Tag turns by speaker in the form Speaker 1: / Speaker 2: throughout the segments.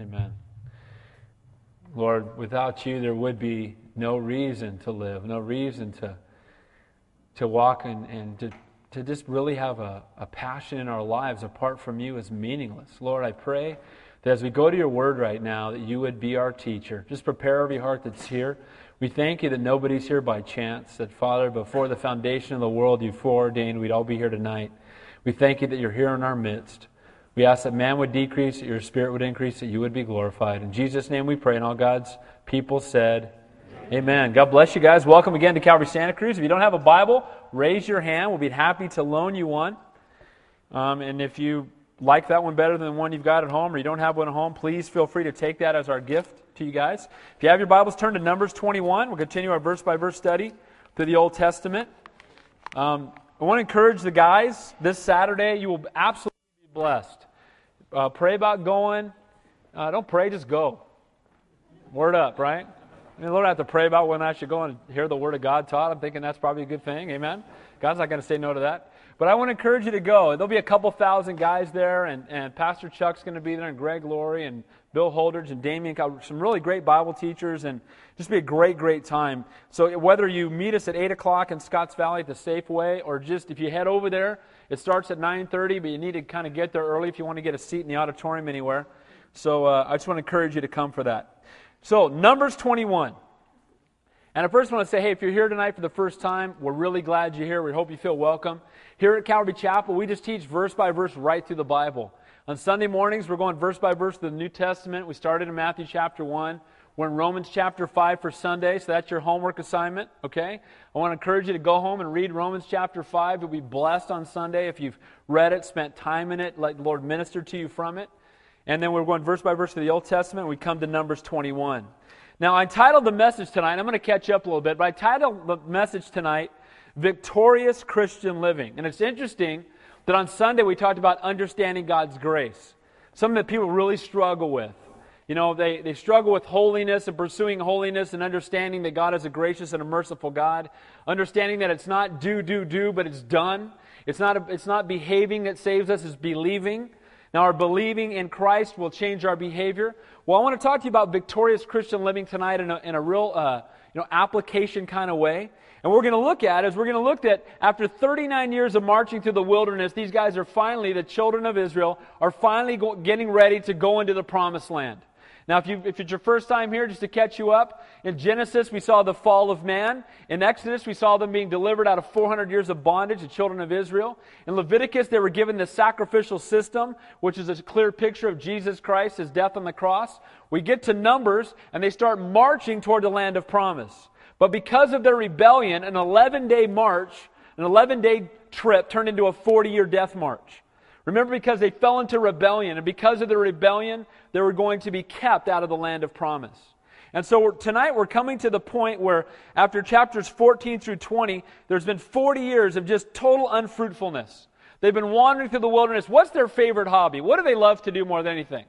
Speaker 1: Amen. Lord, without you, there would be no reason to live, no reason to, to walk and, and to, to just really have a, a passion in our lives apart from you is meaningless. Lord, I pray that as we go to your word right now, that you would be our teacher. Just prepare every heart that's here. We thank you that nobody's here by chance, that, Father, before the foundation of the world, you foreordained we'd all be here tonight. We thank you that you're here in our midst. We ask that man would decrease, that your spirit would increase, that you would be glorified. In Jesus' name we pray, and all God's people said, Amen. Amen. God bless you guys. Welcome again to Calvary Santa Cruz. If you don't have a Bible, raise your hand. We'll be happy to loan you one. Um, and if you like that one better than the one you've got at home or you don't have one at home, please feel free to take that as our gift to you guys. If you have your Bibles, turn to Numbers 21. We'll continue our verse by verse study through the Old Testament. Um, I want to encourage the guys this Saturday. You will absolutely blessed. Uh, pray about going. Uh, don't pray, just go. Word up, right? I mean, Lord, I have to pray about when I should go and hear the Word of God taught. I'm thinking that's probably a good thing. Amen. God's not going to say no to that. But I want to encourage you to go. There'll be a couple thousand guys there, and, and Pastor Chuck's going to be there, and Greg Laurie, and Bill Holdridge, and Damien, some really great Bible teachers, and just be a great, great time. So whether you meet us at 8 o'clock in Scotts Valley at the Safeway, or just if you head over there, it starts at 9.30, but you need to kind of get there early if you want to get a seat in the auditorium anywhere. So uh, I just want to encourage you to come for that. So, Numbers 21. And I first want to say, hey, if you're here tonight for the first time, we're really glad you're here. We hope you feel welcome. Here at Calvary Chapel, we just teach verse by verse right through the Bible. On Sunday mornings, we're going verse by verse through the New Testament. We started in Matthew chapter 1. We're in Romans chapter 5 for Sunday, so that's your homework assignment, okay? I want to encourage you to go home and read Romans chapter 5. You'll be blessed on Sunday if you've read it, spent time in it, let the Lord minister to you from it. And then we're going verse by verse through the Old Testament. We come to Numbers 21. Now, I titled the message tonight, I'm going to catch up a little bit, but I titled the message tonight, Victorious Christian Living. And it's interesting that on Sunday we talked about understanding God's grace, something that people really struggle with. You know, they, they struggle with holiness and pursuing holiness and understanding that God is a gracious and a merciful God, understanding that it's not do, do, do, but it's done. It's not, a, it's not behaving that saves us, it's believing. Now, our believing in Christ will change our behavior. Well, I want to talk to you about victorious Christian living tonight in a, in a real uh, you know, application kind of way. And we're going to look at is we're going to look at after 39 years of marching through the wilderness, these guys are finally, the children of Israel, are finally go, getting ready to go into the promised land. Now, if, you, if it's your first time here, just to catch you up, in Genesis we saw the fall of man. In Exodus we saw them being delivered out of 400 years of bondage, the children of Israel. In Leviticus they were given the sacrificial system, which is a clear picture of Jesus Christ, his death on the cross. We get to Numbers and they start marching toward the land of promise. But because of their rebellion, an 11 day march, an 11 day trip turned into a 40 year death march. Remember, because they fell into rebellion, and because of their rebellion, they were going to be kept out of the land of promise. And so tonight we're coming to the point where, after chapters 14 through 20, there's been 40 years of just total unfruitfulness. They've been wandering through the wilderness. What's their favorite hobby? What do they love to do more than anything?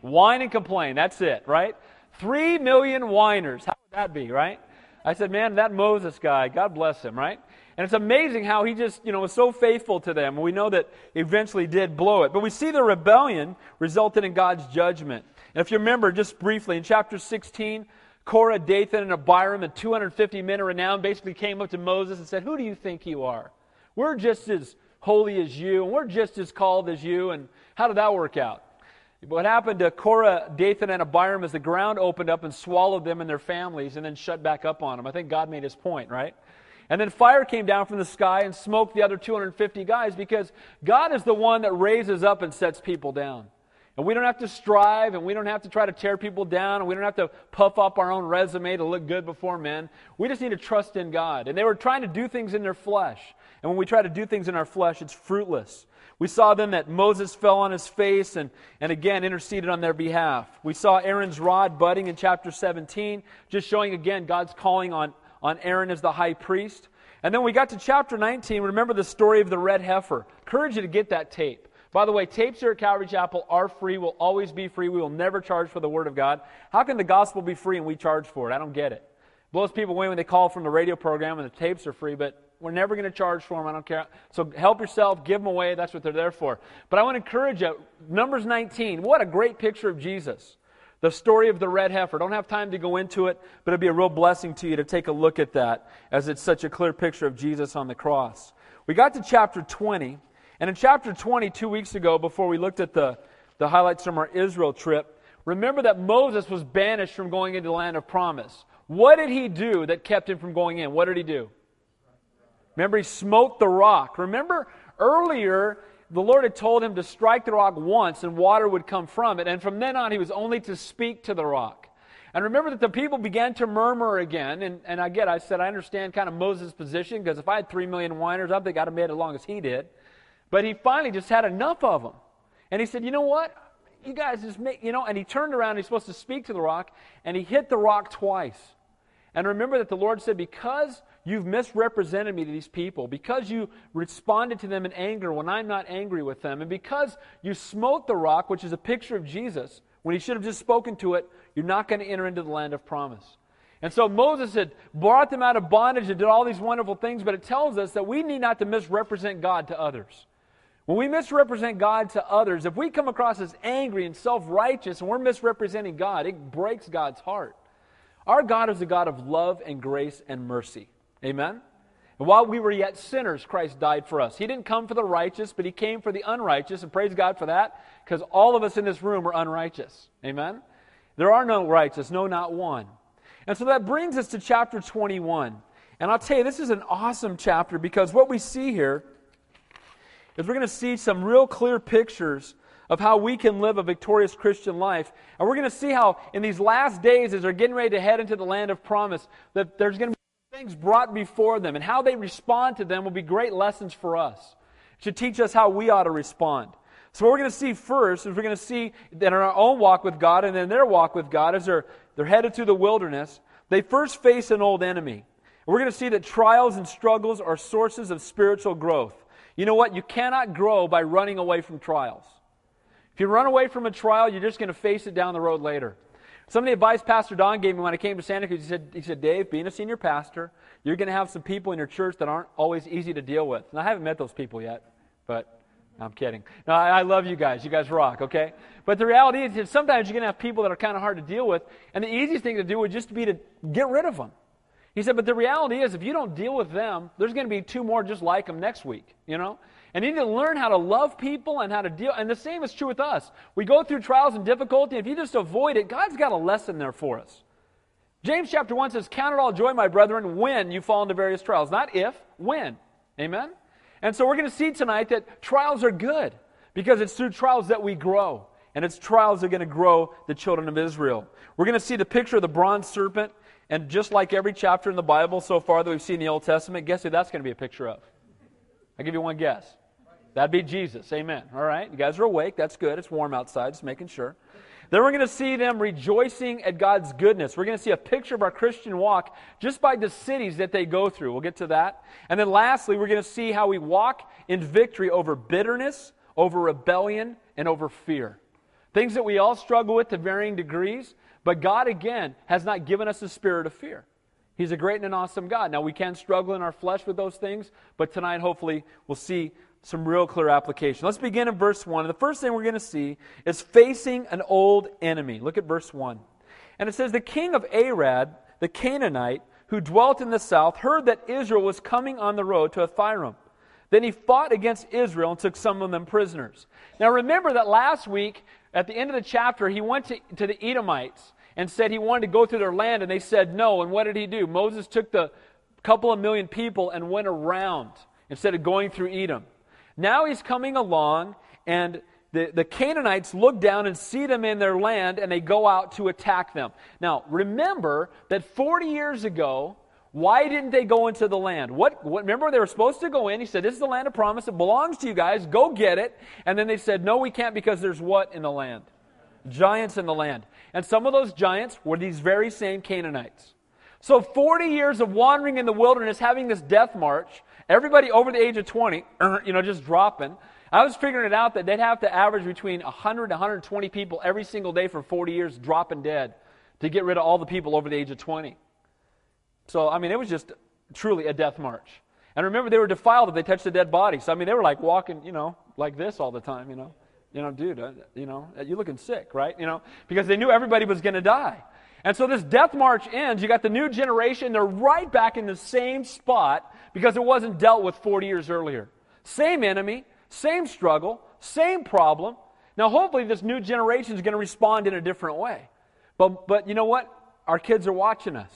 Speaker 1: Whine and complain. That's it, right? Three million whiners. How would that be, right? I said, man, that Moses guy, God bless him, right? And it's amazing how he just, you know, was so faithful to them. We know that eventually did blow it. But we see the rebellion resulted in God's judgment. And if you remember, just briefly, in chapter 16, Korah, Dathan, and Abiram, and 250 men of renown basically came up to Moses and said, Who do you think you are? We're just as holy as you, and we're just as called as you. And how did that work out? What happened to Korah, Dathan, and Abiram is the ground opened up and swallowed them and their families and then shut back up on them. I think God made his point, right? And then fire came down from the sky and smoked the other 250 guys because God is the one that raises up and sets people down. And we don't have to strive and we don't have to try to tear people down and we don't have to puff up our own resume to look good before men. We just need to trust in God. And they were trying to do things in their flesh. And when we try to do things in our flesh, it's fruitless. We saw then that Moses fell on his face and, and again interceded on their behalf. We saw Aaron's rod budding in chapter 17, just showing again God's calling on, on Aaron as the high priest. And then we got to chapter 19. Remember the story of the red heifer. Encourage you to get that tape. By the way, tapes here at Calvary Chapel are free, will always be free. We will never charge for the Word of God. How can the gospel be free and we charge for it? I don't get it. it blows people away when they call from the radio program and the tapes are free, but We're never going to charge for them. I don't care. So help yourself, give them away. That's what they're there for. But I want to encourage you. Numbers 19, what a great picture of Jesus. The story of the red heifer. Don't have time to go into it, but it'd be a real blessing to you to take a look at that as it's such a clear picture of Jesus on the cross. We got to chapter 20, and in chapter 20, two weeks ago, before we looked at the, the highlights from our Israel trip, remember that Moses was banished from going into the land of promise. What did he do that kept him from going in? What did he do? Remember, he smote the rock. Remember, earlier, the Lord had told him to strike the rock once and water would come from it. And from then on, he was only to speak to the rock. And remember that the people began to murmur again. And, and I I said, I understand kind of Moses' position because if I had three million whiners, I think I'd have made it as long as he did. But he finally just had enough of them. And he said, You know what? You guys just make, you know, and he turned around, he's supposed to speak to the rock, and he hit the rock twice. And remember that the Lord said, Because You've misrepresented me to these people because you responded to them in anger when I'm not angry with them. And because you smote the rock, which is a picture of Jesus, when he should have just spoken to it, you're not going to enter into the land of promise. And so Moses had brought them out of bondage and did all these wonderful things, but it tells us that we need not to misrepresent God to others. When we misrepresent God to others, if we come across as angry and self righteous and we're misrepresenting God, it breaks God's heart. Our God is a God of love and grace and mercy. Amen? And while we were yet sinners, Christ died for us. He didn't come for the righteous, but He came for the unrighteous, and praise God for that, because all of us in this room are unrighteous. Amen? There are no righteous, no, not one. And so that brings us to chapter 21. And I'll tell you, this is an awesome chapter because what we see here is we're going to see some real clear pictures of how we can live a victorious Christian life. And we're going to see how in these last days, as they're getting ready to head into the land of promise, that there's going to be things brought before them and how they respond to them will be great lessons for us. Should teach us how we ought to respond. So, what we're going to see first is we're going to see that in our own walk with God and in their walk with God, as they're, they're headed through the wilderness, they first face an old enemy. We're going to see that trials and struggles are sources of spiritual growth. You know what? You cannot grow by running away from trials. If you run away from a trial, you're just going to face it down the road later. Some of the advice Pastor Don gave me when I came to Santa Cruz, he said, he said, Dave, being a senior pastor, you're going to have some people in your church that aren't always easy to deal with. And I haven't met those people yet, but I'm kidding. No, I, I love you guys. You guys rock, okay? But the reality is, is sometimes you're going to have people that are kind of hard to deal with, and the easiest thing to do would just be to get rid of them. He said, but the reality is, if you don't deal with them, there's going to be two more just like them next week, you know? And you need to learn how to love people and how to deal. And the same is true with us. We go through trials and difficulty. If you just avoid it, God's got a lesson there for us. James chapter 1 says, Count it all joy, my brethren, when you fall into various trials. Not if, when. Amen? And so we're going to see tonight that trials are good because it's through trials that we grow. And it's trials that are going to grow the children of Israel. We're going to see the picture of the bronze serpent. And just like every chapter in the Bible so far that we've seen in the Old Testament, guess who that's going to be a picture of? I'll give you one guess. That'd be Jesus. Amen. All right. You guys are awake. That's good. It's warm outside. Just making sure. Then we're going to see them rejoicing at God's goodness. We're going to see a picture of our Christian walk just by the cities that they go through. We'll get to that. And then lastly, we're going to see how we walk in victory over bitterness, over rebellion, and over fear. Things that we all struggle with to varying degrees, but God, again, has not given us a spirit of fear. He's a great and an awesome God. Now, we can struggle in our flesh with those things, but tonight, hopefully, we'll see some real clear application. Let's begin in verse 1. The first thing we're going to see is facing an old enemy. Look at verse 1. And it says, The king of Arad, the Canaanite, who dwelt in the south, heard that Israel was coming on the road to Atharim. Then he fought against Israel and took some of them prisoners. Now remember that last week, at the end of the chapter, he went to, to the Edomites and said he wanted to go through their land, and they said no. And what did he do? Moses took the couple of million people and went around instead of going through Edom. Now he's coming along, and the, the Canaanites look down and see them in their land, and they go out to attack them. Now, remember that 40 years ago, why didn't they go into the land? What, what, remember, they were supposed to go in. He said, This is the land of promise. It belongs to you guys. Go get it. And then they said, No, we can't because there's what in the land? Giants in the land. And some of those giants were these very same Canaanites. So 40 years of wandering in the wilderness, having this death march, everybody over the age of 20, you know, just dropping. I was figuring it out that they'd have to average between 100 and 120 people every single day for 40 years dropping dead to get rid of all the people over the age of 20. So, I mean, it was just truly a death march. And remember, they were defiled if they touched a dead body. So, I mean, they were like walking, you know, like this all the time, you know. You know, dude, uh, you know, you're looking sick, right? You know, because they knew everybody was going to die. And so this death march ends. You got the new generation. They're right back in the same spot because it wasn't dealt with 40 years earlier. Same enemy, same struggle, same problem. Now, hopefully, this new generation is going to respond in a different way. But, but you know what? Our kids are watching us.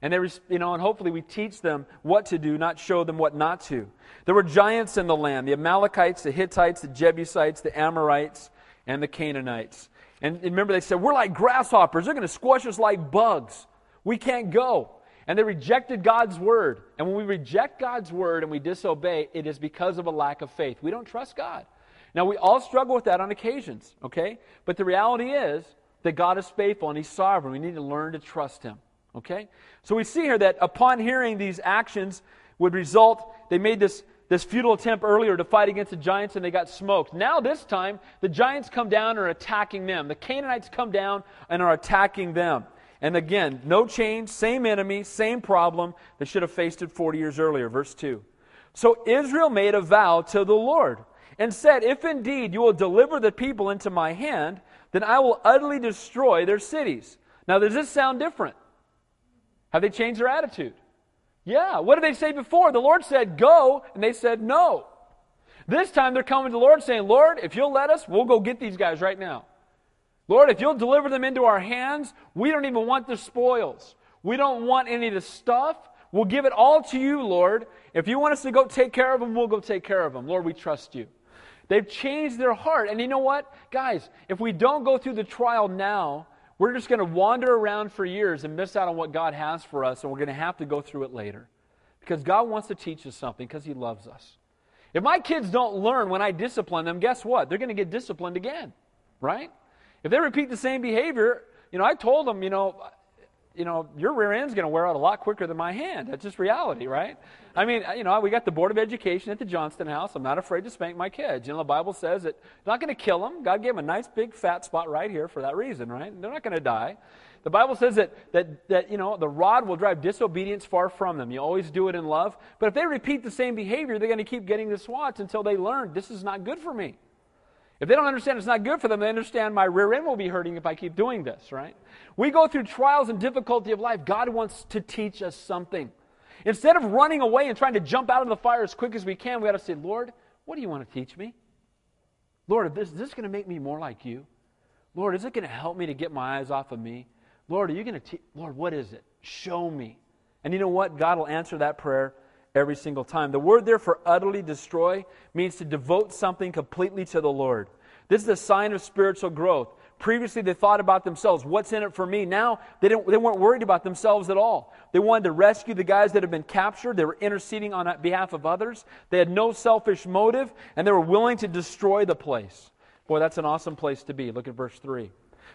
Speaker 1: And they, you know, and hopefully we teach them what to do, not show them what not to. There were giants in the land: the Amalekites, the Hittites, the Jebusites, the Amorites, and the Canaanites. And remember, they said, We're like grasshoppers. They're going to squash us like bugs. We can't go. And they rejected God's word. And when we reject God's word and we disobey, it is because of a lack of faith. We don't trust God. Now, we all struggle with that on occasions, okay? But the reality is that God is faithful and He's sovereign. We need to learn to trust Him, okay? So we see here that upon hearing these actions would result, they made this this futile attempt earlier to fight against the giants and they got smoked. Now, this time, the giants come down and are attacking them. The Canaanites come down and are attacking them. And again, no change, same enemy, same problem. They should have faced it 40 years earlier. Verse 2. So Israel made a vow to the Lord and said, If indeed you will deliver the people into my hand, then I will utterly destroy their cities. Now, does this sound different? Have they changed their attitude? Yeah. What did they say before? The Lord said, Go, and they said, No. This time they're coming to the Lord saying, Lord, if you'll let us, we'll go get these guys right now. Lord, if you'll deliver them into our hands, we don't even want the spoils. We don't want any of the stuff. We'll give it all to you, Lord. If you want us to go take care of them, we'll go take care of them. Lord, we trust you. They've changed their heart. And you know what? Guys, if we don't go through the trial now, we're just going to wander around for years and miss out on what God has for us, and we're going to have to go through it later. Because God wants to teach us something because He loves us. If my kids don't learn when I discipline them, guess what? They're going to get disciplined again, right? If they repeat the same behavior, you know, I told them, you know, you know, your rear end's going to wear out a lot quicker than my hand. That's just reality, right? I mean, you know, we got the Board of Education at the Johnston House. I'm not afraid to spank my kids. You know, the Bible says that not going to kill them. God gave them a nice big fat spot right here for that reason, right? They're not going to die. The Bible says that, that, that, you know, the rod will drive disobedience far from them. You always do it in love. But if they repeat the same behavior, they're going to keep getting the swats until they learn this is not good for me. If they don't understand it's not good for them, they understand my rear end will be hurting if I keep doing this, right? We go through trials and difficulty of life. God wants to teach us something. Instead of running away and trying to jump out of the fire as quick as we can, we got to say, Lord, what do you want to teach me? Lord, is this going to make me more like you? Lord, is it going to help me to get my eyes off of me? Lord, are you going to teach? Lord, what is it? Show me. And you know what? God will answer that prayer every single time. The word there for utterly destroy means to devote something completely to the Lord. This is a sign of spiritual growth. Previously, they thought about themselves. What's in it for me? Now, they, didn't, they weren't worried about themselves at all. They wanted to rescue the guys that had been captured. They were interceding on behalf of others. They had no selfish motive, and they were willing to destroy the place. Boy, that's an awesome place to be. Look at verse 3.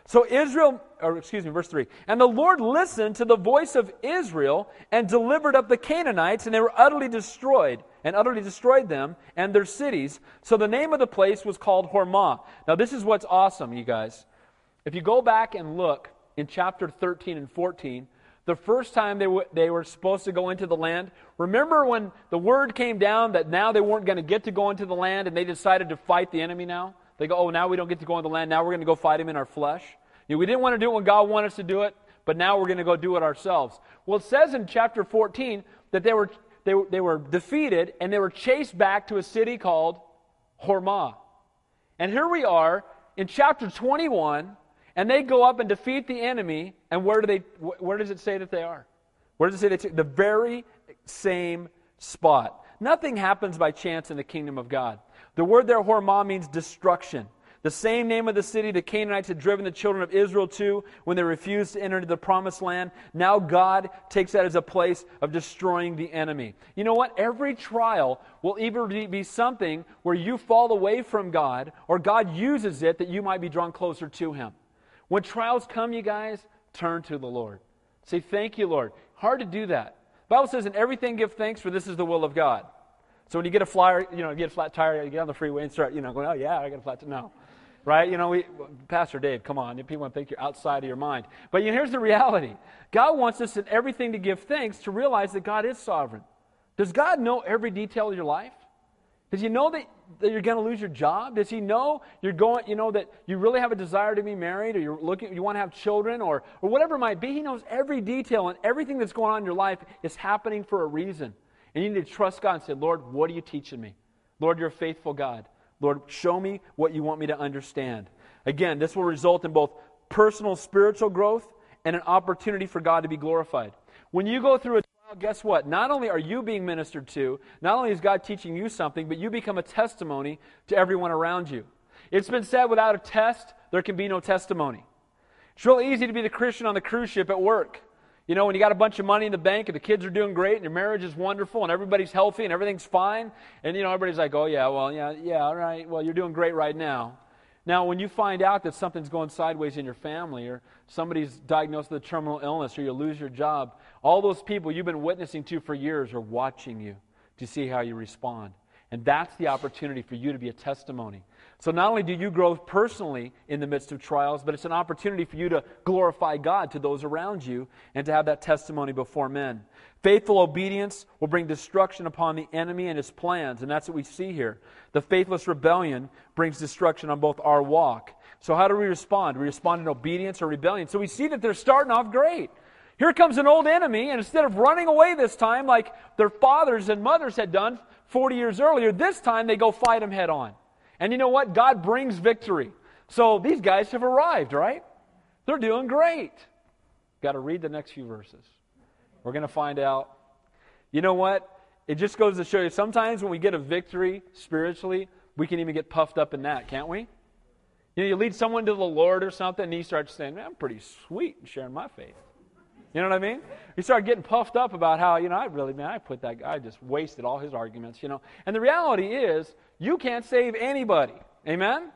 Speaker 1: So Israel, or excuse me, verse 3. And the Lord listened to the voice of Israel and delivered up the Canaanites, and they were utterly destroyed, and utterly destroyed them and their cities. So the name of the place was called Hormah. Now, this is what's awesome, you guys. If you go back and look in chapter 13 and 14, the first time they, w- they were supposed to go into the land, remember when the word came down that now they weren't going to get to go into the land and they decided to fight the enemy now? They go, oh, now we don't get to go on the land. Now we're going to go fight him in our flesh. You know, we didn't want to do it when God wanted us to do it, but now we're going to go do it ourselves. Well, it says in chapter 14 that they were, they, they were defeated and they were chased back to a city called Hormah. And here we are in chapter 21, and they go up and defeat the enemy. And where do they? Where does it say that they are? Where does it say they? The very same spot. Nothing happens by chance in the kingdom of God. The word there, Hormah, means destruction. The same name of the city the Canaanites had driven the children of Israel to when they refused to enter into the promised land. Now God takes that as a place of destroying the enemy. You know what? Every trial will either be something where you fall away from God or God uses it that you might be drawn closer to Him. When trials come, you guys, turn to the Lord. Say, Thank you, Lord. Hard to do that. The Bible says, In everything give thanks, for this is the will of God. So when you get a flyer, you know, you get a flat tire, you get on the freeway and start, you know, going, oh yeah, I got a flat tire. No. Right? You know, we, Pastor Dave, come on. People think you're outside of your mind. But you know, here's the reality God wants us in everything to give thanks to realize that God is sovereign. Does God know every detail of your life? Does He know that, that you're going to lose your job? Does He know you're going, you know, that you really have a desire to be married or you're looking, you want to have children or, or whatever it might be? He knows every detail and everything that's going on in your life is happening for a reason. And you need to trust God and say, Lord, what are you teaching me? Lord, you're a faithful God. Lord, show me what you want me to understand. Again, this will result in both personal spiritual growth and an opportunity for God to be glorified. When you go through a trial, guess what? Not only are you being ministered to, not only is God teaching you something, but you become a testimony to everyone around you. It's been said without a test, there can be no testimony. It's real easy to be the Christian on the cruise ship at work. You know, when you got a bunch of money in the bank and the kids are doing great and your marriage is wonderful and everybody's healthy and everything's fine, and you know, everybody's like, oh yeah, well, yeah, yeah, all right, well, you're doing great right now. Now, when you find out that something's going sideways in your family or somebody's diagnosed with a terminal illness or you lose your job, all those people you've been witnessing to for years are watching you to see how you respond. And that's the opportunity for you to be a testimony. So not only do you grow personally in the midst of trials, but it's an opportunity for you to glorify God to those around you and to have that testimony before men. Faithful obedience will bring destruction upon the enemy and his plans, and that's what we see here. The faithless rebellion brings destruction on both our walk. So how do we respond? We respond in obedience or rebellion. So we see that they're starting off great. Here comes an old enemy, and instead of running away this time like their fathers and mothers had done 40 years earlier, this time they go fight him head on. And you know what? God brings victory. So these guys have arrived, right? They're doing great. Got to read the next few verses. We're going to find out. You know what? It just goes to show you sometimes when we get a victory spiritually, we can even get puffed up in that, can't we? You know, you lead someone to the Lord or something, and he starts saying, Man, I'm pretty sweet in sharing my faith. You know what I mean? You start getting puffed up about how, you know, I really, man, I put that guy, I just wasted all his arguments, you know. And the reality is, you can't save anybody. Amen?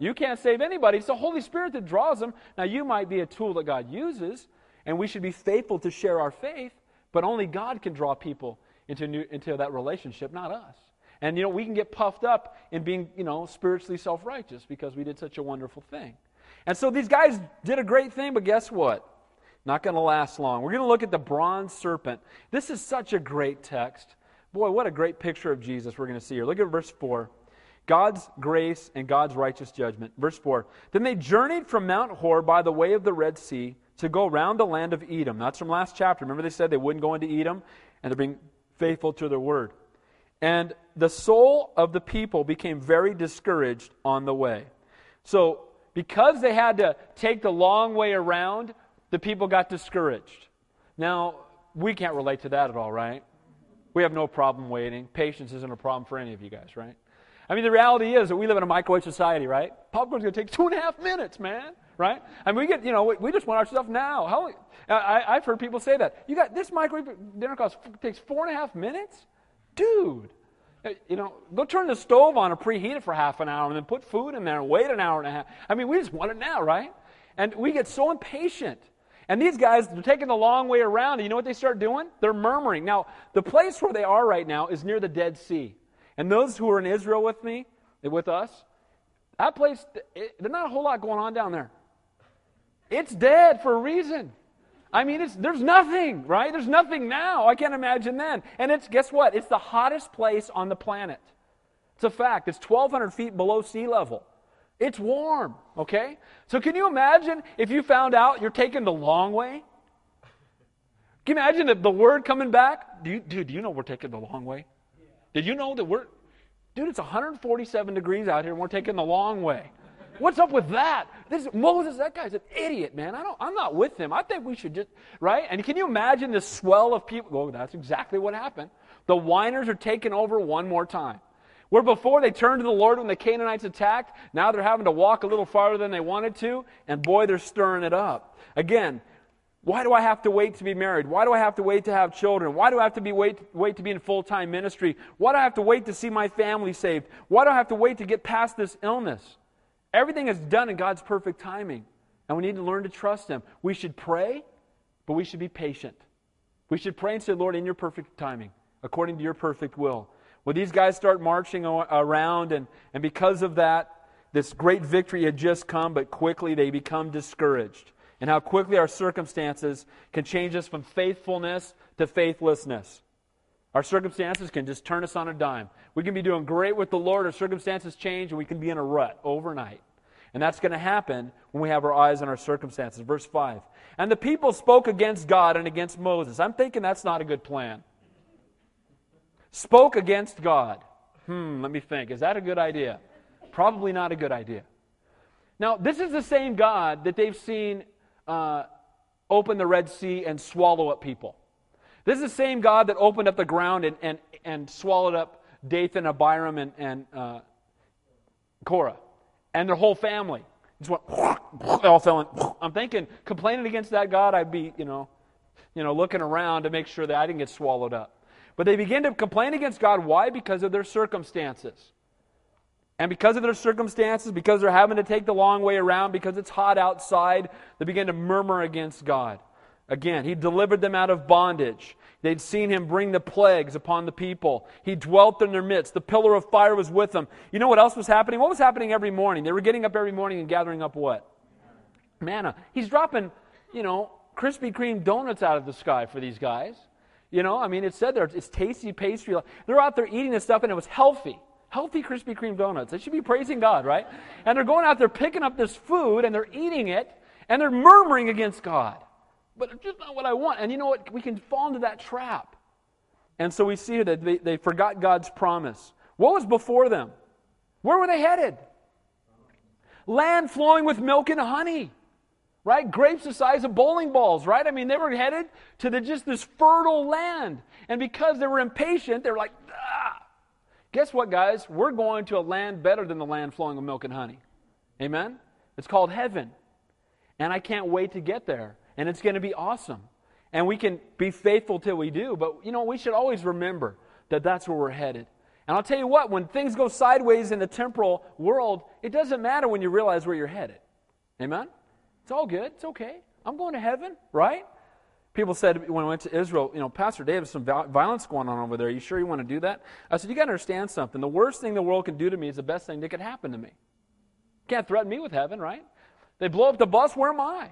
Speaker 1: You can't save anybody. It's the Holy Spirit that draws them. Now, you might be a tool that God uses, and we should be faithful to share our faith, but only God can draw people into, new, into that relationship, not us. And, you know, we can get puffed up in being, you know, spiritually self righteous because we did such a wonderful thing. And so these guys did a great thing, but guess what? Not going to last long. We're going to look at the bronze serpent. This is such a great text. Boy, what a great picture of Jesus we're going to see here. Look at verse 4. God's grace and God's righteous judgment. Verse 4. Then they journeyed from Mount Hor by the way of the Red Sea to go round the land of Edom. That's from last chapter. Remember, they said they wouldn't go into Edom, and they're being faithful to their word. And the soul of the people became very discouraged on the way. So, because they had to take the long way around, the people got discouraged. Now, we can't relate to that at all, right? We have no problem waiting. Patience isn't a problem for any of you guys, right? I mean, the reality is that we live in a microwave society, right? Popcorn's going to take two and a half minutes, man, right? And we get, you know, we, we just want our stuff now. How, I, have heard people say that. You got this microwave dinner cost takes four and a half minutes, dude. Uh, you know, go turn the stove on and preheat it for half an hour, and then put food in there and wait an hour and a half. I mean, we just want it now, right? And we get so impatient. And these guys, they're taking the long way around. And you know what they start doing? They're murmuring. Now, the place where they are right now is near the Dead Sea. And those who are in Israel with me, with us, that place, there's not a whole lot going on down there. It's dead for a reason. I mean, there's nothing, right? There's nothing now. I can't imagine then. And it's, guess what? It's the hottest place on the planet. It's a fact. It's 1,200 feet below sea level. It's warm, okay? So can you imagine if you found out you're taking the long way? Can you imagine the, the word coming back? Do you, dude, do you know we're taking the long way? Did you know that we're, dude, it's 147 degrees out here and we're taking the long way. What's up with that? This Moses, that guy's an idiot, man. I don't, I'm not with him. I think we should just, right? And can you imagine the swell of people? Well, that's exactly what happened. The whiners are taking over one more time. Where before they turned to the Lord when the Canaanites attacked, now they're having to walk a little farther than they wanted to, and boy, they're stirring it up. Again, why do I have to wait to be married? Why do I have to wait to have children? Why do I have to be wait, wait to be in full time ministry? Why do I have to wait to see my family saved? Why do I have to wait to get past this illness? Everything is done in God's perfect timing, and we need to learn to trust Him. We should pray, but we should be patient. We should pray and say, Lord, in your perfect timing, according to your perfect will. Well, these guys start marching around, and, and because of that, this great victory had just come, but quickly they become discouraged. And how quickly our circumstances can change us from faithfulness to faithlessness. Our circumstances can just turn us on a dime. We can be doing great with the Lord, our circumstances change, and we can be in a rut overnight. And that's going to happen when we have our eyes on our circumstances. Verse 5. And the people spoke against God and against Moses. I'm thinking that's not a good plan. Spoke against God. Hmm, let me think. Is that a good idea? Probably not a good idea. Now, this is the same God that they've seen uh, open the Red Sea and swallow up people. This is the same God that opened up the ground and, and, and swallowed up Dathan, Abiram, and, and uh, Korah and their whole family. Just went, all fell in. I'm thinking, complaining against that God, I'd be, you know, you know, looking around to make sure that I didn't get swallowed up. But they begin to complain against God. Why? Because of their circumstances. And because of their circumstances, because they're having to take the long way around, because it's hot outside, they begin to murmur against God. Again, He delivered them out of bondage. They'd seen him bring the plagues upon the people. He dwelt in their midst. The pillar of fire was with them. You know what else was happening? What was happening every morning? They were getting up every morning and gathering up what? Manna. He's dropping, you know, Krispy Kreme donuts out of the sky for these guys. You know, I mean, it said there, it's tasty pastry. They're out there eating this stuff and it was healthy. Healthy Krispy Kreme donuts. They should be praising God, right? And they're going out there picking up this food and they're eating it and they're murmuring against God but it's just not what I want. And you know what? We can fall into that trap. And so we see that they, they forgot God's promise. What was before them? Where were they headed? Land flowing with milk and honey, right? Grapes the size of bowling balls, right? I mean, they were headed to the, just this fertile land. And because they were impatient, they were like, ah. Guess what, guys? We're going to a land better than the land flowing with milk and honey. Amen? It's called heaven. And I can't wait to get there and it's going to be awesome. And we can be faithful till we do, but you know, we should always remember that that's where we're headed. And I'll tell you what, when things go sideways in the temporal world, it doesn't matter when you realize where you're headed. Amen? It's all good. It's okay. I'm going to heaven, right? People said when I went to Israel, you know, Pastor Dave, there's some violence going on over there. Are you sure you want to do that? I said, you got to understand something. The worst thing the world can do to me is the best thing that could happen to me. Can't threaten me with heaven, right? They blow up the bus, where am I?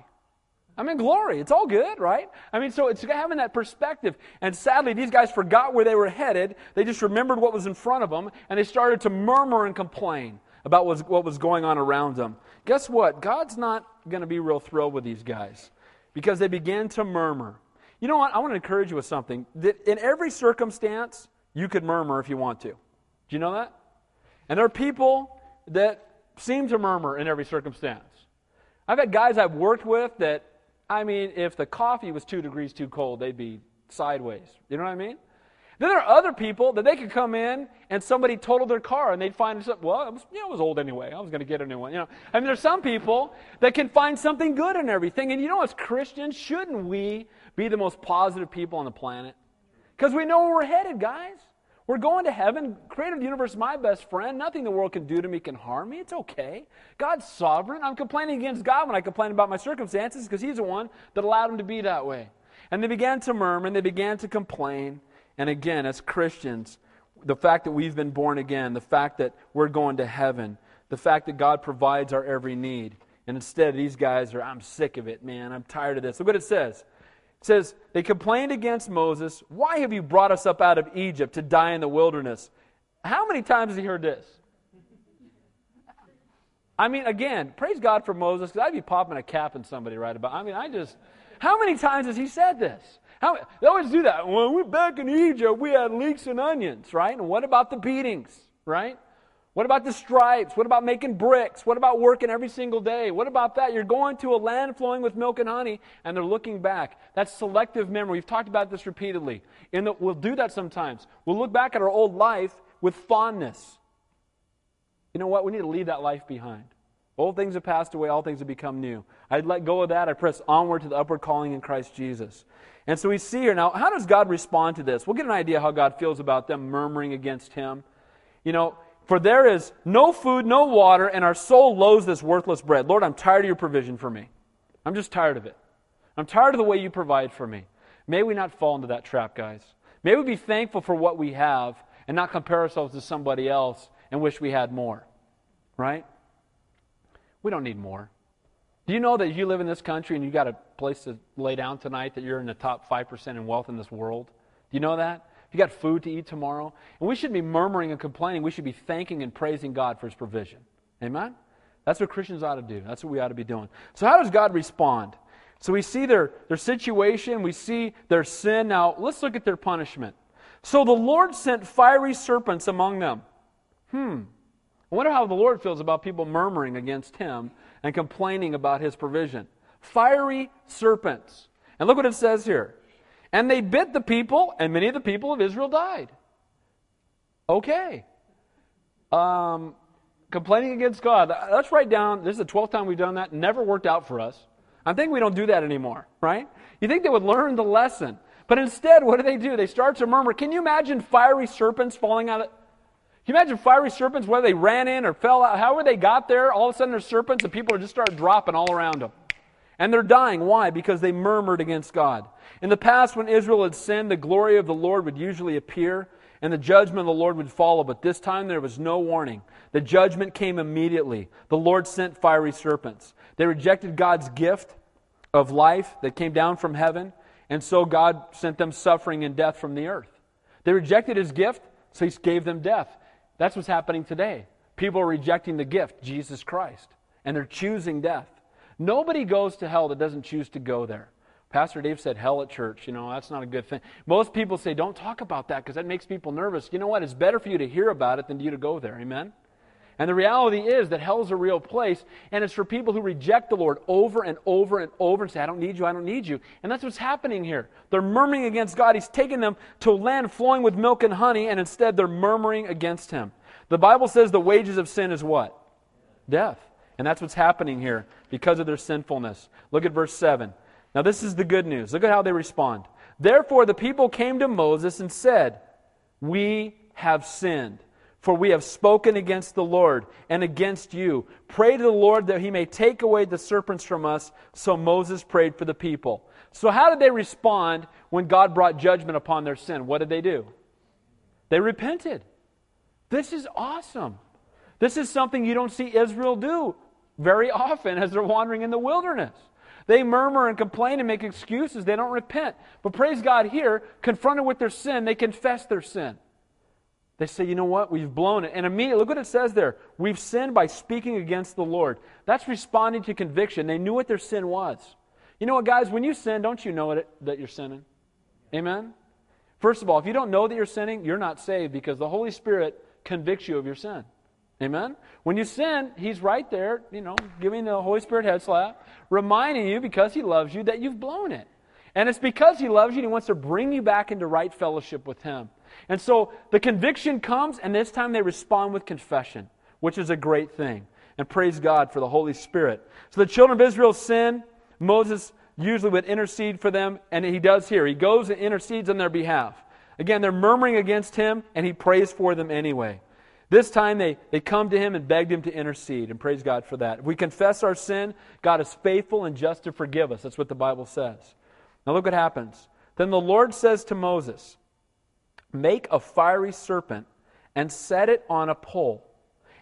Speaker 1: I'm in glory. It's all good, right? I mean, so it's having that perspective. And sadly, these guys forgot where they were headed. They just remembered what was in front of them, and they started to murmur and complain about what was, going on around them. Guess what? God's not going to be real thrilled with these guys because they began to murmur. You know what? I want to encourage you with something. That in every circumstance, you could murmur if you want to. Do you know that? And there are people that seem to murmur in every circumstance. I've had guys I've worked with that I mean, if the coffee was two degrees too cold, they'd be sideways. You know what I mean? Then there are other people that they could come in and somebody totaled their car and they'd find, something. well, it was, you know, it was old anyway. I was going to get a new one. You know, I mean, there's some people that can find something good in everything. And you know, as Christians, shouldn't we be the most positive people on the planet? Because we know where we're headed, guys. We're going to heaven. Creator universe my best friend. Nothing the world can do to me can harm me. It's okay. God's sovereign. I'm complaining against God when I complain about my circumstances because He's the one that allowed them to be that way. And they began to murmur and they began to complain. And again, as Christians, the fact that we've been born again, the fact that we're going to heaven, the fact that God provides our every need. And instead, these guys are, I'm sick of it, man. I'm tired of this. Look what it says. It says, They complained against Moses, Why have you brought us up out of Egypt to die in the wilderness? How many times has he heard this? I mean, again, praise God for Moses, because I'd be popping a cap in somebody right about. I mean, I just, how many times has he said this? How, they always do that. When we're back in Egypt, we had leeks and onions, right? And what about the beatings, right? What about the stripes? What about making bricks? What about working every single day? What about that? You're going to a land flowing with milk and honey, and they're looking back. That's selective memory. We've talked about this repeatedly. The, we'll do that sometimes. We'll look back at our old life with fondness. You know what? We need to leave that life behind. Old things have passed away, all things have become new. I'd let go of that. I press onward to the upward calling in Christ Jesus. And so we see here now, how does God respond to this? We'll get an idea how God feels about them murmuring against Him. You know, for there is no food, no water, and our soul loathes this worthless bread. Lord, I'm tired of your provision for me. I'm just tired of it. I'm tired of the way you provide for me. May we not fall into that trap, guys. May we be thankful for what we have and not compare ourselves to somebody else and wish we had more. Right? We don't need more. Do you know that you live in this country and you got a place to lay down tonight that you're in the top 5% in wealth in this world? Do you know that? You got food to eat tomorrow? And we shouldn't be murmuring and complaining. We should be thanking and praising God for his provision. Amen? That's what Christians ought to do. That's what we ought to be doing. So, how does God respond? So, we see their, their situation, we see their sin. Now, let's look at their punishment. So, the Lord sent fiery serpents among them. Hmm. I wonder how the Lord feels about people murmuring against him and complaining about his provision. Fiery serpents. And look what it says here. And they bit the people, and many of the people of Israel died. Okay. Um, complaining against God. Let's write down, this is the 12th time we've done that. Never worked out for us. I think we don't do that anymore, right? You think they would learn the lesson. But instead, what do they do? They start to murmur. Can you imagine fiery serpents falling out of. You imagine fiery serpents, whether they ran in or fell out, however they got there, all of a sudden there's serpents and people just start dropping all around them. And they're dying. Why? Because they murmured against God. In the past, when Israel had sinned, the glory of the Lord would usually appear and the judgment of the Lord would follow. But this time there was no warning. The judgment came immediately. The Lord sent fiery serpents. They rejected God's gift of life that came down from heaven, and so God sent them suffering and death from the earth. They rejected his gift, so he gave them death. That's what's happening today. People are rejecting the gift, Jesus Christ, and they're choosing death. Nobody goes to hell that doesn't choose to go there. Pastor Dave said hell at church. You know, that's not a good thing. Most people say, don't talk about that because that makes people nervous. You know what? It's better for you to hear about it than you to go there. Amen? And the reality is that hell is a real place, and it's for people who reject the Lord over and over and over and say, I don't need you, I don't need you. And that's what's happening here. They're murmuring against God. He's taken them to a land flowing with milk and honey, and instead they're murmuring against Him. The Bible says the wages of sin is what? Death. And that's what's happening here because of their sinfulness. Look at verse 7. Now, this is the good news. Look at how they respond. Therefore, the people came to Moses and said, We have sinned, for we have spoken against the Lord and against you. Pray to the Lord that he may take away the serpents from us. So Moses prayed for the people. So, how did they respond when God brought judgment upon their sin? What did they do? They repented. This is awesome. This is something you don't see Israel do very often as they're wandering in the wilderness. They murmur and complain and make excuses. They don't repent. But praise God, here, confronted with their sin, they confess their sin. They say, you know what? We've blown it. And immediately, look what it says there. We've sinned by speaking against the Lord. That's responding to conviction. They knew what their sin was. You know what, guys? When you sin, don't you know it, that you're sinning? Amen? First of all, if you don't know that you're sinning, you're not saved because the Holy Spirit convicts you of your sin. Amen? When you sin, He's right there, you know, giving the Holy Spirit head slap, reminding you because He loves you that you've blown it. And it's because He loves you and He wants to bring you back into right fellowship with Him. And so the conviction comes, and this time they respond with confession, which is a great thing. And praise God for the Holy Spirit. So the children of Israel sin. Moses usually would intercede for them, and he does here. He goes and intercedes on their behalf. Again, they're murmuring against him, and he prays for them anyway. This time they, they come to him and begged him to intercede, and praise God for that. If we confess our sin, God is faithful and just to forgive us. That's what the Bible says. Now look what happens. Then the Lord says to Moses, Make a fiery serpent and set it on a pole.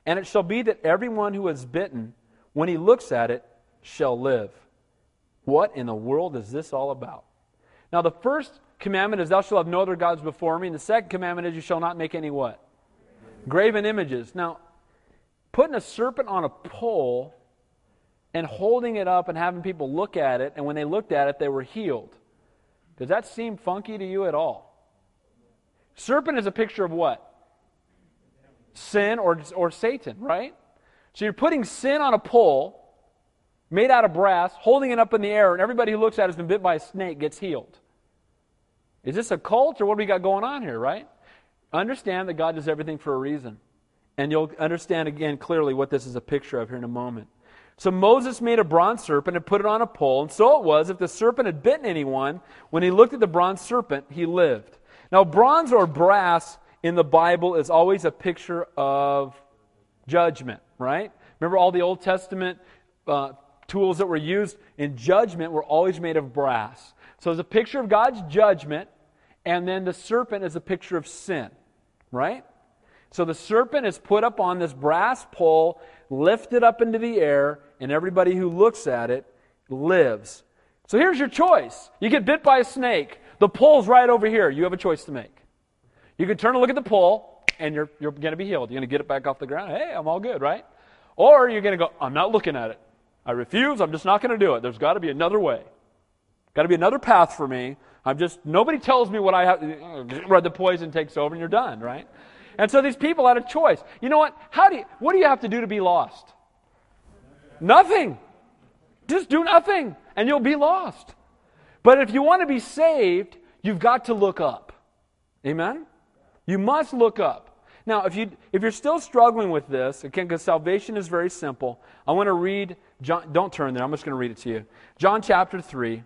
Speaker 1: And it shall be that everyone who is bitten, when he looks at it, shall live. What in the world is this all about? Now, the first commandment is, Thou shalt have no other gods before me. And the second commandment is, You shall not make any what? Graven images. Now, putting a serpent on a pole and holding it up and having people look at it, and when they looked at it, they were healed. Does that seem funky to you at all? Serpent is a picture of what? Sin or, or Satan, right? So you're putting sin on a pole made out of brass, holding it up in the air, and everybody who looks at it has been bit by a snake gets healed. Is this a cult or what do we got going on here, right? Understand that God does everything for a reason. And you'll understand again clearly what this is a picture of here in a moment. So Moses made a bronze serpent and put it on a pole. And so it was, if the serpent had bitten anyone, when he looked at the bronze serpent, he lived. Now, bronze or brass in the Bible is always a picture of judgment, right? Remember all the Old Testament uh, tools that were used in judgment were always made of brass. So it's a picture of God's judgment, and then the serpent is a picture of sin right? So the serpent is put up on this brass pole, lifted up into the air, and everybody who looks at it lives. So here's your choice. You get bit by a snake. The pole's right over here. You have a choice to make. You can turn and look at the pole, and you're, you're going to be healed. You're going to get it back off the ground. Hey, I'm all good, right? Or you're going to go, I'm not looking at it. I refuse. I'm just not going to do it. There's got to be another way. Got to be another path for me. I'm just, nobody tells me what I have. Uh, Read the poison takes over and you're done, right? And so these people had a choice. You know what? How do you, what do you have to do to be lost? Nothing. Just do nothing and you'll be lost. But if you want to be saved, you've got to look up. Amen? You must look up. Now, if, you, if you're still struggling with this, again, because salvation is very simple, I want to read, John, don't turn there, I'm just going to read it to you. John chapter 3.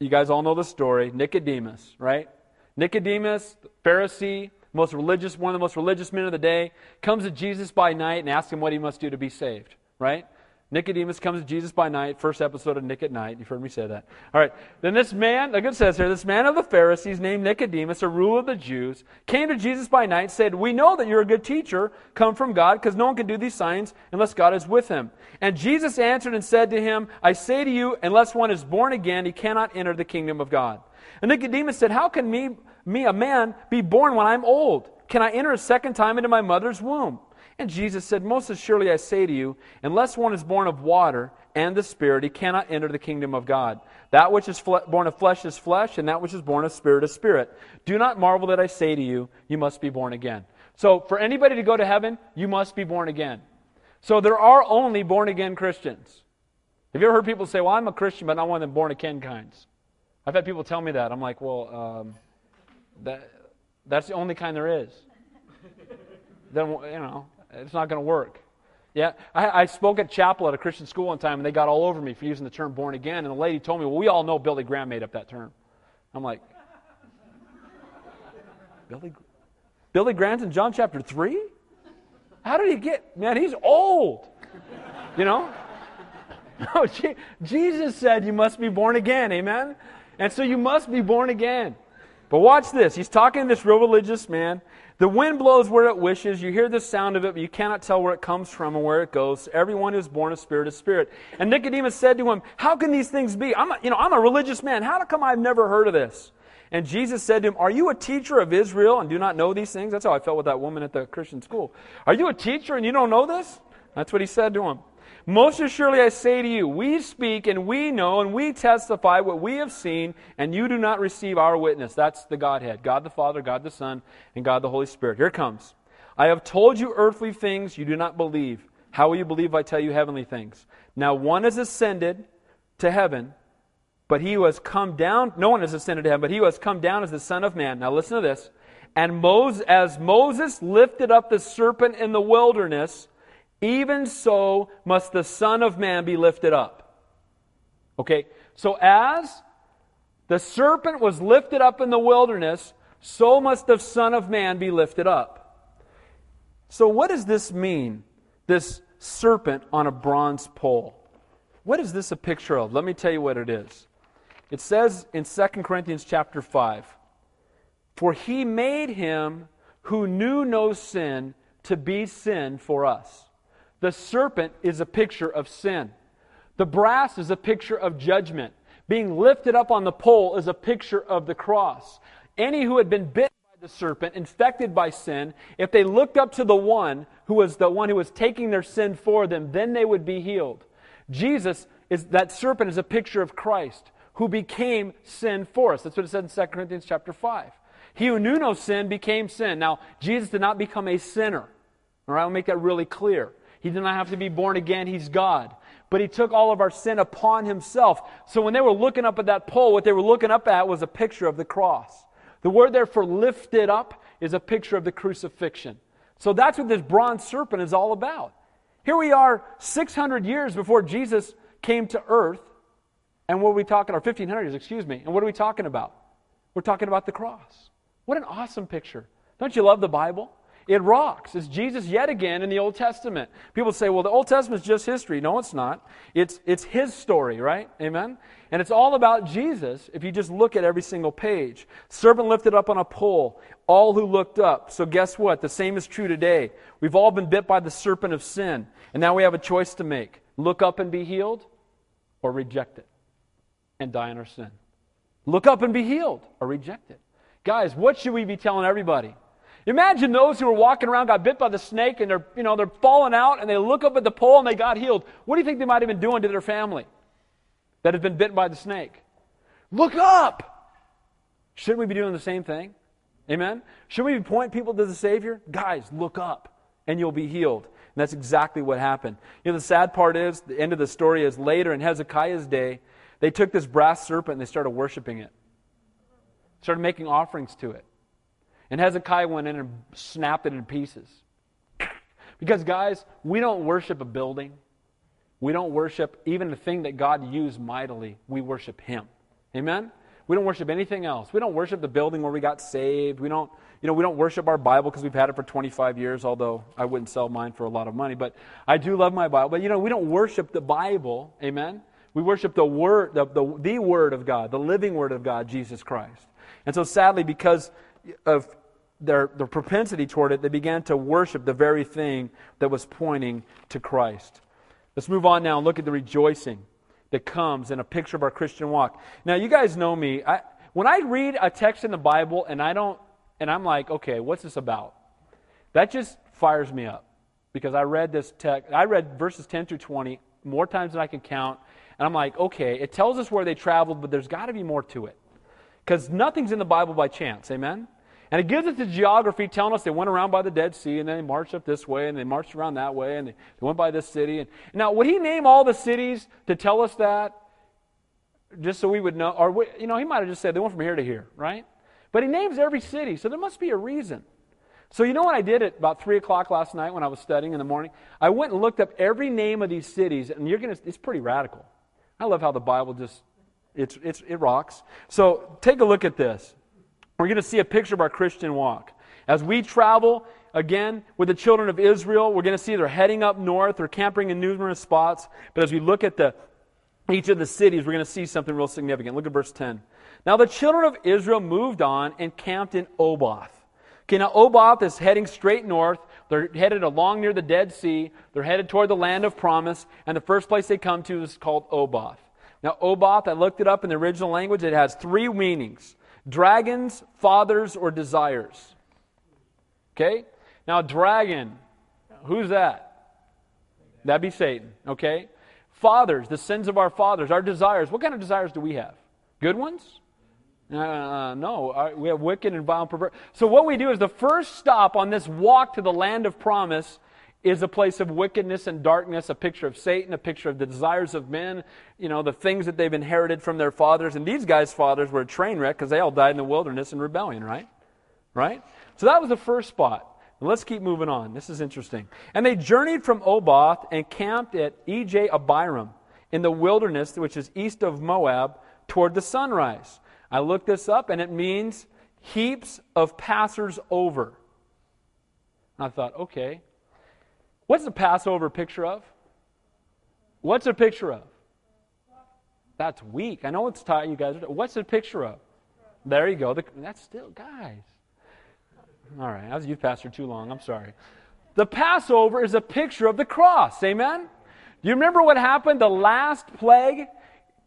Speaker 1: You guys all know the story. Nicodemus, right? Nicodemus, Pharisee, most religious, one of the most religious men of the day, comes to Jesus by night and asks him what he must do to be saved, right? Nicodemus comes to Jesus by night, first episode of Nick at Night. You've heard me say that. All right. Then this man, like it says here, this man of the Pharisees named Nicodemus, a ruler of the Jews, came to Jesus by night, said, We know that you're a good teacher, come from God, because no one can do these signs unless God is with him. And Jesus answered and said to him, I say to you, unless one is born again, he cannot enter the kingdom of God. And Nicodemus said, How can me, me, a man, be born when I'm old? Can I enter a second time into my mother's womb? And Jesus said, Most assuredly I say to you, unless one is born of water and the Spirit, he cannot enter the kingdom of God. That which is fle- born of flesh is flesh, and that which is born of spirit is spirit. Do not marvel that I say to you, you must be born again. So, for anybody to go to heaven, you must be born again. So, there are only born again Christians. Have you ever heard people say, Well, I'm a Christian, but not one of them born again kinds? I've had people tell me that. I'm like, Well, um, that, that's the only kind there is. then, you know, it's not going to work. Yeah, I, I, spoke at chapel at a Christian school one time, and they got all over me for using the term born again. And the lady told me, Well, we all know Billy Graham made up that term. I'm like, Billy, Billy Graham's in John chapter 3? How did he get, man, he's old. You know? No, Jesus said you must be born again, amen? And so you must be born again. But watch this. He's talking to this real religious man. The wind blows where it wishes. You hear the sound of it, but you cannot tell where it comes from and where it goes. Everyone who is born of spirit is spirit. And Nicodemus said to him, How can these things be? I'm a, you know, I'm a religious man. How come I've never heard of this? And Jesus said to him, Are you a teacher of Israel and do not know these things? That's how I felt with that woman at the Christian school. Are you a teacher and you don't know this? That's what he said to him. Most assuredly I say to you, we speak and we know and we testify what we have seen, and you do not receive our witness. That's the Godhead God the Father, God the Son, and God the Holy Spirit. Here comes. I have told you earthly things you do not believe. How will you believe if I tell you heavenly things? Now one has ascended to heaven, but he who has come down, no one has ascended to heaven, but he who has come down is the Son of Man. Now listen to this. And Moses, as Moses lifted up the serpent in the wilderness, even so must the Son of Man be lifted up. Okay, so as the serpent was lifted up in the wilderness, so must the Son of Man be lifted up. So, what does this mean, this serpent on a bronze pole? What is this a picture of? Let me tell you what it is. It says in 2 Corinthians chapter 5 For he made him who knew no sin to be sin for us the serpent is a picture of sin. The brass is a picture of judgment. Being lifted up on the pole is a picture of the cross. Any who had been bitten by the serpent, infected by sin, if they looked up to the one who was the one who was taking their sin for them, then they would be healed. Jesus is that serpent is a picture of Christ who became sin for us. That's what it said in 2 Corinthians chapter 5. He who knew no sin became sin. Now, Jesus did not become a sinner. All right, I'll make that really clear. He did not have to be born again. He's God. But he took all of our sin upon himself. So when they were looking up at that pole, what they were looking up at was a picture of the cross. The word there for lifted up is a picture of the crucifixion. So that's what this bronze serpent is all about. Here we are 600 years before Jesus came to earth. And what are we talking, or 1500 years, excuse me. And what are we talking about? We're talking about the cross. What an awesome picture. Don't you love the Bible? It rocks. It's Jesus yet again in the Old Testament. People say, well, the Old Testament is just history. No, it's not. It's, it's his story, right? Amen? And it's all about Jesus if you just look at every single page. Serpent lifted up on a pole, all who looked up. So guess what? The same is true today. We've all been bit by the serpent of sin, and now we have a choice to make look up and be healed, or reject it and die in our sin. Look up and be healed, or reject it. Guys, what should we be telling everybody? Imagine those who were walking around, got bit by the snake, and they're, you know, they're falling out, and they look up at the pole and they got healed. What do you think they might have been doing to their family that had been bitten by the snake? Look up! Shouldn't we be doing the same thing? Amen? Should we be pointing people to the Savior? Guys, look up, and you'll be healed. And that's exactly what happened. You know, the sad part is, the end of the story is later in Hezekiah's day, they took this brass serpent and they started worshiping it, started making offerings to it. And Hezekiah went in and snapped it in pieces. Because, guys, we don't worship a building. We don't worship even the thing that God used mightily. We worship Him. Amen? We don't worship anything else. We don't worship the building where we got saved. We don't, you know, we don't worship our Bible because we've had it for 25 years, although I wouldn't sell mine for a lot of money. But I do love my Bible. But, you know, we don't worship the Bible. Amen? We worship the Word, the, the, the Word of God, the living Word of God, Jesus Christ. And so, sadly, because of their, their propensity toward it, they began to worship the very thing that was pointing to Christ. Let's move on now and look at the rejoicing that comes in a picture of our Christian walk. Now, you guys know me. I, when I read a text in the Bible and I don't, and I'm like, okay, what's this about? That just fires me up because I read this text. I read verses 10 through 20 more times than I can count, and I'm like, okay, it tells us where they traveled, but there's got to be more to it because nothing's in the Bible by chance. Amen. And it gives us the geography telling us they went around by the Dead Sea and then they marched up this way and they marched around that way and they, went by this city. And, now, would he name all the cities to tell us that? Just so we would know? Or, you know, he might have just said they went from here to here, right? But he names every city, so there must be a reason. So, you know what I did at about 3 o'clock last night when I was studying in the morning? I went and looked up every name of these cities, and you're going to, it's pretty radical. I love how the Bible just, it's, it's, it rocks. So, take a look at this. We're going to see a picture of our Christian walk. As we travel, again, with the children of Israel, we're going to see they're heading up north, they're camping in numerous spots. But as we look at the, each of the cities, we're going to see something real significant. Look at verse 10. Now the children of Israel moved on and camped in Oboth. Okay, now Oboth is heading straight north. They're headed along near the Dead Sea. They're headed toward the land of promise. And the first place they come to is called Oboth. Now, Oboth, I looked it up in the original language. It has three meanings dragons, fathers, or desires. Okay? Now, dragon, who's that? That'd be Satan. Okay? Fathers, the sins of our fathers, our desires. What kind of desires do we have? Good ones? Uh, no, we have wicked and vile perverse. So, what we do is the first stop on this walk to the land of promise is a place of wickedness and darkness, a picture of Satan, a picture of the desires of men, you know, the things that they've inherited from their fathers. And these guys' fathers were a train wreck because they all died in the wilderness in rebellion, right? Right? So that was the first spot. let's keep moving on. This is interesting. And they journeyed from Oboth and camped at Ije Abarim in the wilderness, which is east of Moab, toward the sunrise. I looked this up, and it means heaps of passers over. And I thought, okay, What's the Passover picture of? What's a picture of? That's weak. I know it's tight, you guys. What's a picture of? There you go. The, that's still, guys. All right, I was a youth pastor too long. I'm sorry. The Passover is a picture of the cross. Amen? Do you remember what happened the last plague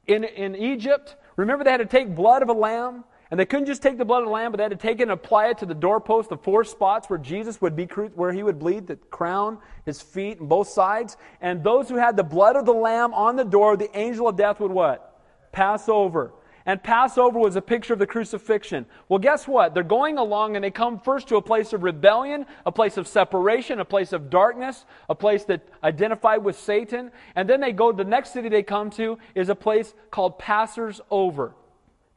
Speaker 1: in, in Egypt? Remember they had to take blood of a lamb and they couldn't just take the blood of the lamb, but they had to take it and apply it to the doorpost, the four spots where Jesus would be, where he would bleed, the crown, his feet, and both sides. And those who had the blood of the lamb on the door, the angel of death would what? Pass over. And Passover was a picture of the crucifixion. Well, guess what? They're going along and they come first to a place of rebellion, a place of separation, a place of darkness, a place that identified with Satan. And then they go, the next city they come to is a place called Passers Over.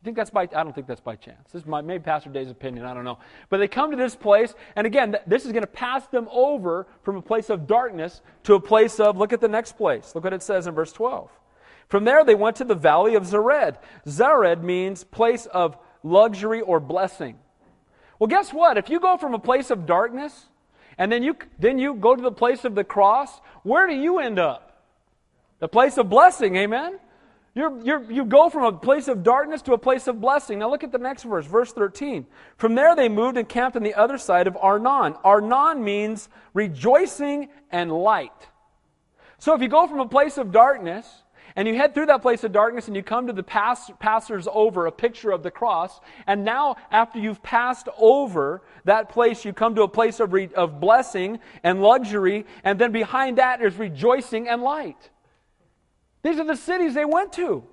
Speaker 1: You think that's by, I don't think that's by chance. This is my, maybe Pastor Day's opinion, I don't know. But they come to this place, and again, this is going to pass them over from a place of darkness to a place of, look at the next place. Look what it says in verse 12. From there, they went to the valley of Zered. Zered means place of luxury or blessing. Well, guess what? If you go from a place of darkness, and then you, then you go to the place of the cross, where do you end up? The place of blessing, amen? You're, you're, you go from a place of darkness to a place of blessing. Now look at the next verse, verse 13. From there they moved and camped on the other side of Arnon. Arnon means rejoicing and light. So if you go from a place of darkness And you head through that place of darkness and you come to the pass, passers over, a picture of the cross. And now, after you've passed over that place, you come to a place of, re, of blessing and luxury. And then behind that is rejoicing and light. These are the cities they went to.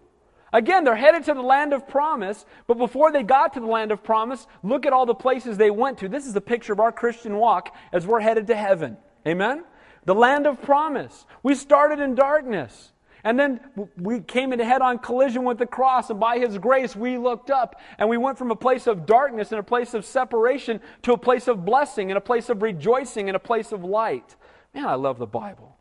Speaker 1: Again, they're headed to the land of promise, but before they got to the land of promise, look at all the places they went to. This is a picture of our Christian walk as we're headed to heaven. Amen? The land of promise. We started in darkness. And then we came into head on collision with the cross, and by His grace, we looked up and we went from a place of darkness and a place of separation to a place of blessing and a place of rejoicing and a place of light. Man, I love the Bible.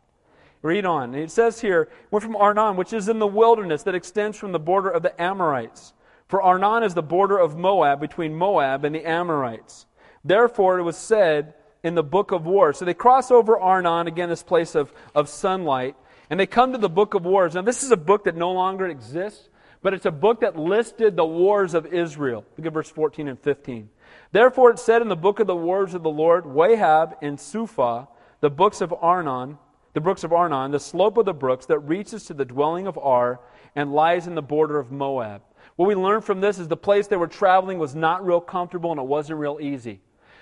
Speaker 1: Read on. It says here, went from Arnon, which is in the wilderness that extends from the border of the Amorites. For Arnon is the border of Moab, between Moab and the Amorites. Therefore, it was said in the book of War. So they cross over Arnon, again, this place of, of sunlight, and they come to the book of wars. Now, this is a book that no longer exists, but it's a book that listed the wars of Israel. Look at verse 14 and 15. Therefore, it said in the book of the wars of the Lord, Waheb and Suphah, the books of Arnon, the brooks of Arnon, the slope of the brooks that reaches to the dwelling of Ar and lies in the border of Moab. What we learn from this is the place they were traveling was not real comfortable and it wasn't real easy.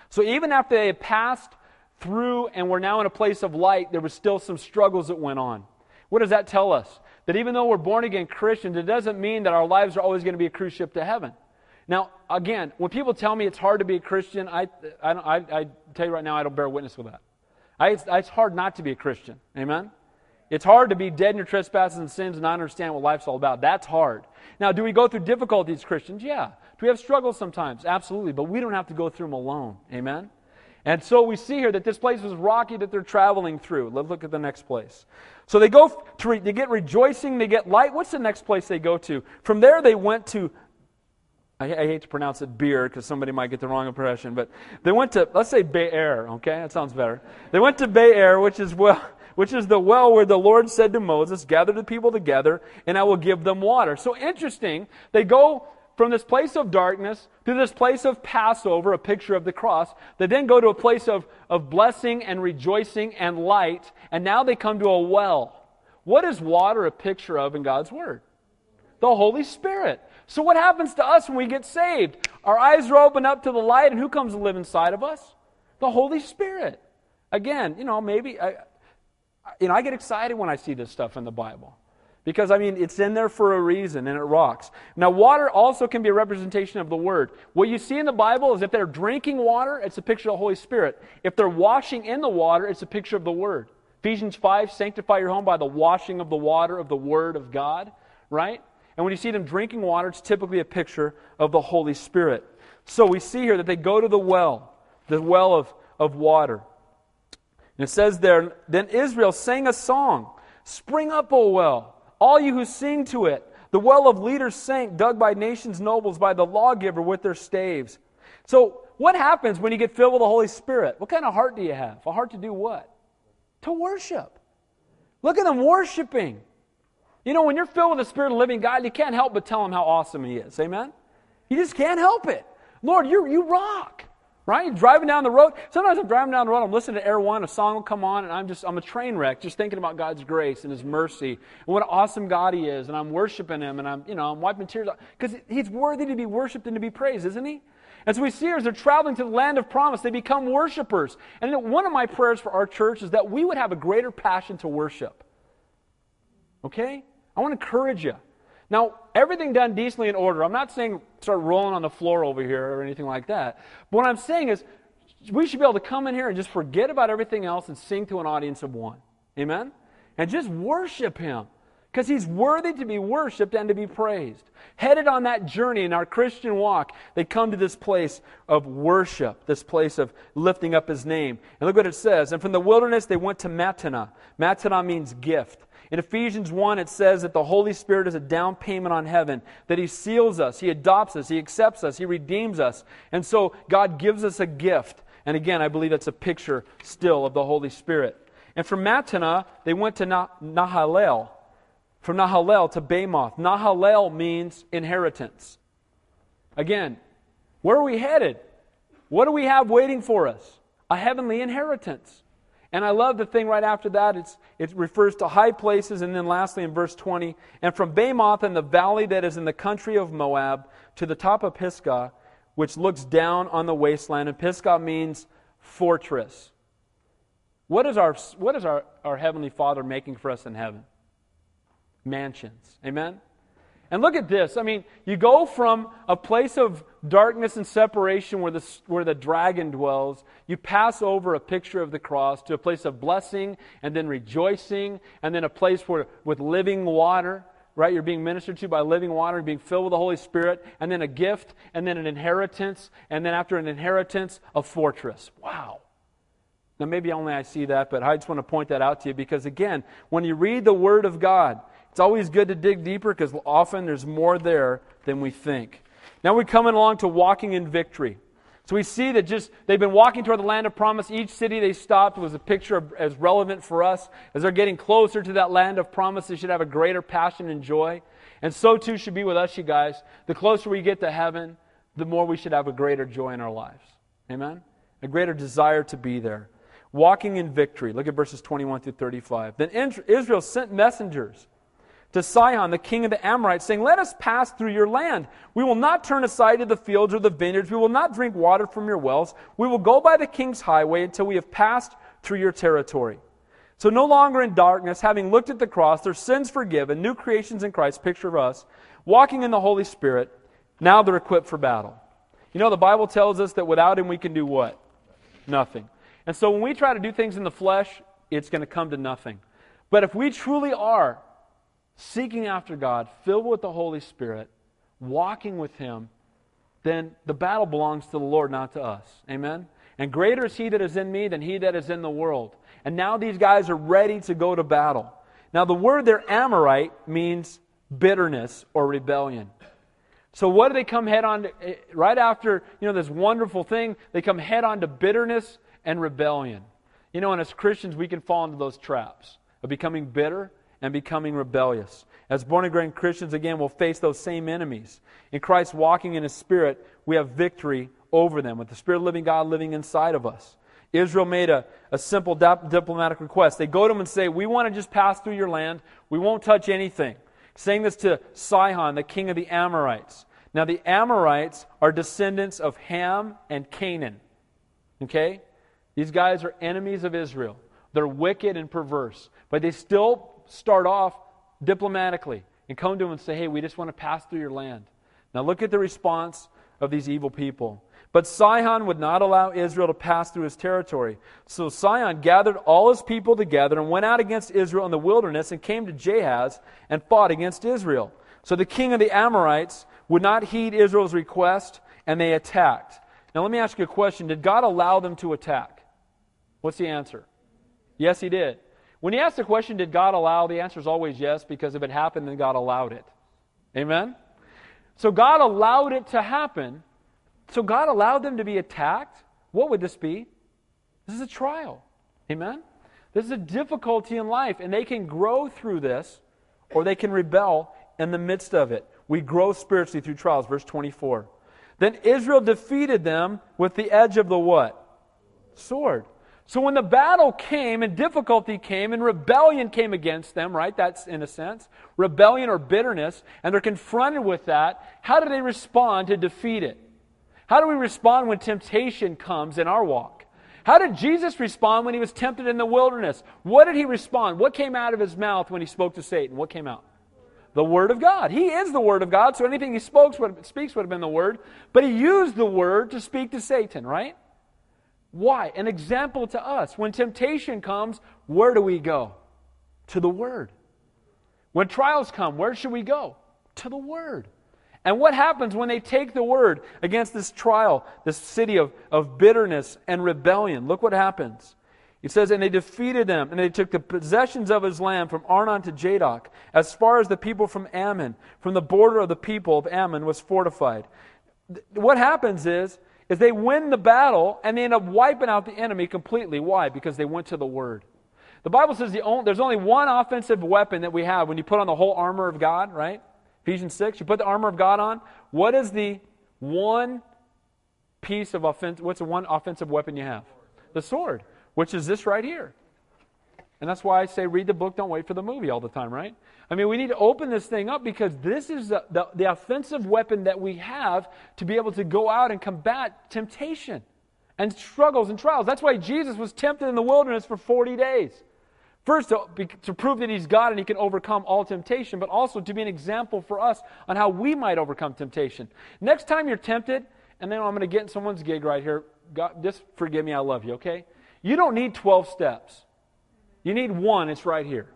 Speaker 1: So even after they had passed through and were now in a place of light, there was still some struggles that went on. What does that tell us? That even though we're born again Christians, it doesn't mean that our lives are always going to be a cruise ship to heaven. Now, again, when people tell me it's hard to be a Christian, I, I, I, I tell you right now, I don't bear witness with that. I, it's, it's hard not to be a Christian. Amen? It's hard to be dead in your trespasses and sins and not understand what life's all about. That's hard. Now, do we go through difficulties, Christians? Yeah. Do we have struggles sometimes? Absolutely. But we don't have to go through them alone. Amen? And so we see here that this place was rocky that they're traveling through. Let's look at the next place. So they go to re- they get rejoicing, they get light. What's the next place they go to? From there they went to I, I hate to pronounce it beer because somebody might get the wrong impression, but they went to let's say Be'er, okay? That sounds better. They went to Be'er, which is well which is the well where the Lord said to Moses, Gather the people together, and I will give them water. So interesting. They go from this place of darkness to this place of Passover, a picture of the cross. They then go to a place of, of blessing and rejoicing and light, and now they come to a well. What is water a picture of in God's Word? The Holy Spirit. So, what happens to us when we get saved? Our eyes are opened up to the light, and who comes to live inside of us? The Holy Spirit. Again, you know, maybe, I, you know, I get excited when I see this stuff in the Bible. Because, I mean, it's in there for a reason and it rocks. Now, water also can be a representation of the Word. What you see in the Bible is if they're drinking water, it's a picture of the Holy Spirit. If they're washing in the water, it's a picture of the Word. Ephesians 5 sanctify your home by the washing of the water of the Word of God, right? And when you see them drinking water, it's typically a picture of the Holy Spirit. So we see here that they go to the well, the well of, of water. And it says there, Then Israel sang a song Spring up, O well, all you who sing to it. The well of leaders sank, dug by nations' nobles, by the lawgiver with their staves. So, what happens when you get filled with the Holy Spirit? What kind of heart do you have? A heart to do what? To worship. Look at them worshiping. You know, when you're filled with the Spirit of the living God, you can't help but tell him how awesome he is. Amen? You just can't help it. Lord, you you rock. Right? Driving down the road. Sometimes I'm driving down the road, I'm listening to Air One, a song will come on, and I'm just, I'm a train wreck, just thinking about God's grace and His mercy and what an awesome God He is, and I'm worshiping Him, and I'm, you know, I'm wiping tears because He's worthy to be worshiped and to be praised, isn't He? As we see as they're traveling to the land of promise, they become worshipers. And one of my prayers for our church is that we would have a greater passion to worship. Okay? I want to encourage you. Now, everything done decently in order. I'm not saying start rolling on the floor over here or anything like that. But what I'm saying is we should be able to come in here and just forget about everything else and sing to an audience of one. Amen? And just worship Him. Because He's worthy to be worshiped and to be praised. Headed on that journey in our Christian walk, they come to this place of worship, this place of lifting up His name. And look what it says. And from the wilderness, they went to Mattanah. Mattanah means gift. In Ephesians 1, it says that the Holy Spirit is a down payment on heaven, that He seals us, He adopts us, He accepts us, He redeems us. And so God gives us a gift. And again, I believe that's a picture still of the Holy Spirit. And from Mattanah, they went to Nahalel. From Nahalel to Bamoth. Nahalel means inheritance. Again, where are we headed? What do we have waiting for us? A heavenly inheritance. And I love the thing right after that. It's, it refers to high places. And then lastly, in verse 20, and from Bamoth and the valley that is in the country of Moab to the top of Pisgah, which looks down on the wasteland. And Pisgah means fortress. What is, our, what is our, our Heavenly Father making for us in heaven? Mansions. Amen? And look at this. I mean, you go from a place of darkness and separation where the, where the dragon dwells, you pass over a picture of the cross to a place of blessing and then rejoicing, and then a place where, with living water, right? You're being ministered to by living water, being filled with the Holy Spirit, and then a gift, and then an inheritance, and then after an inheritance, a fortress. Wow. Now, maybe only I see that, but I just want to point that out to you because, again, when you read the Word of God, it's always good to dig deeper because often there's more there than we think. Now we're coming along to walking in victory. So we see that just they've been walking toward the land of promise. Each city they stopped was a picture of, as relevant for us. As they're getting closer to that land of promise, they should have a greater passion and joy. And so too should be with us, you guys. The closer we get to heaven, the more we should have a greater joy in our lives. Amen? A greater desire to be there. Walking in victory. Look at verses 21 through 35. Then Israel sent messengers to Sihon, the king of the Amorites, saying, Let us pass through your land. We will not turn aside to the fields or the vineyards. We will not drink water from your wells. We will go by the king's highway until we have passed through your territory. So, no longer in darkness, having looked at the cross, their sins forgiven, new creations in Christ, picture of us, walking in the Holy Spirit, now they're equipped for battle. You know, the Bible tells us that without Him we can do what? Nothing. And so, when we try to do things in the flesh, it's going to come to nothing. But if we truly are seeking after God, filled with the Holy Spirit, walking with Him, then the battle belongs to the Lord, not to us. Amen? And greater is He that is in me than He that is in the world. And now these guys are ready to go to battle. Now, the word there, Amorite, means bitterness or rebellion. So, what do they come head on to? Eh, right after, you know, this wonderful thing, they come head on to bitterness and rebellion. You know, and as Christians, we can fall into those traps of becoming bitter and becoming rebellious. As born again Christians, again, will face those same enemies. In Christ walking in His Spirit, we have victory over them, with the Spirit of living God living inside of us. Israel made a, a simple diplomatic request. They go to him and say, We want to just pass through your land. We won't touch anything. Saying this to Sihon, the king of the Amorites. Now, the Amorites are descendants of Ham and Canaan. Okay? These guys are enemies of Israel. They're wicked and perverse. But they still start off diplomatically and come to him and say, Hey, we just want to pass through your land. Now look at the response of these evil people. But Sihon would not allow Israel to pass through his territory. So Sihon gathered all his people together and went out against Israel in the wilderness and came to Jahaz and fought against Israel. So the king of the Amorites would not heed Israel's request and they attacked. Now let me ask you a question. Did God allow them to attack? What's the answer? Yes, he did. When you ask the question, did God allow? The answer is always yes, because if it happened, then God allowed it. Amen? So God allowed it to happen. So God allowed them to be attacked. What would this be? This is a trial. Amen? This is a difficulty in life, and they can grow through this, or they can rebel in the midst of it. We grow spiritually through trials. Verse 24. Then Israel defeated them with the edge of the what? Sword. So when the battle came and difficulty came and rebellion came against them, right? That's in a sense rebellion or bitterness, and they're confronted with that. How do they respond to defeat it? How do we respond when temptation comes in our walk? How did Jesus respond when he was tempted in the wilderness? What did he respond? What came out of his mouth when he spoke to Satan? What came out? The Word of God. He is the Word of God, so anything he spoke, speaks would have been the Word. But he used the Word to speak to Satan, right? Why? An example to us. When temptation comes, where do we go? To the Word. When trials come, where should we go? To the Word. And what happens when they take the Word against this trial, this city of, of bitterness and rebellion? Look what happens. It says, And they defeated them, and they took the possessions of his land from Arnon to Jabbok, as far as the people from Ammon, from the border of the people of Ammon was fortified. What happens is, is they win the battle and they end up wiping out the enemy completely. Why? Because they went to the Word. The Bible says the only, there's only one offensive weapon that we have when you put on the whole armor of God, right? Ephesians 6, you put the armor of God on. What is the one piece of offense? What's the one offensive weapon you have? The sword, which is this right here. And that's why I say read the book, don't wait for the movie all the time, right? I mean, we need to open this thing up because this is the, the, the offensive weapon that we have to be able to go out and combat temptation and struggles and trials. That's why Jesus was tempted in the wilderness for 40 days. First, to, to, prove that he's God and he can overcome all temptation, but also to be an example for us on how we might overcome temptation. Next time you're tempted, and then I'm going to get in someone's gig right here. God, just forgive me, I love you, okay? You don't need 12 steps. You need one, it's right here.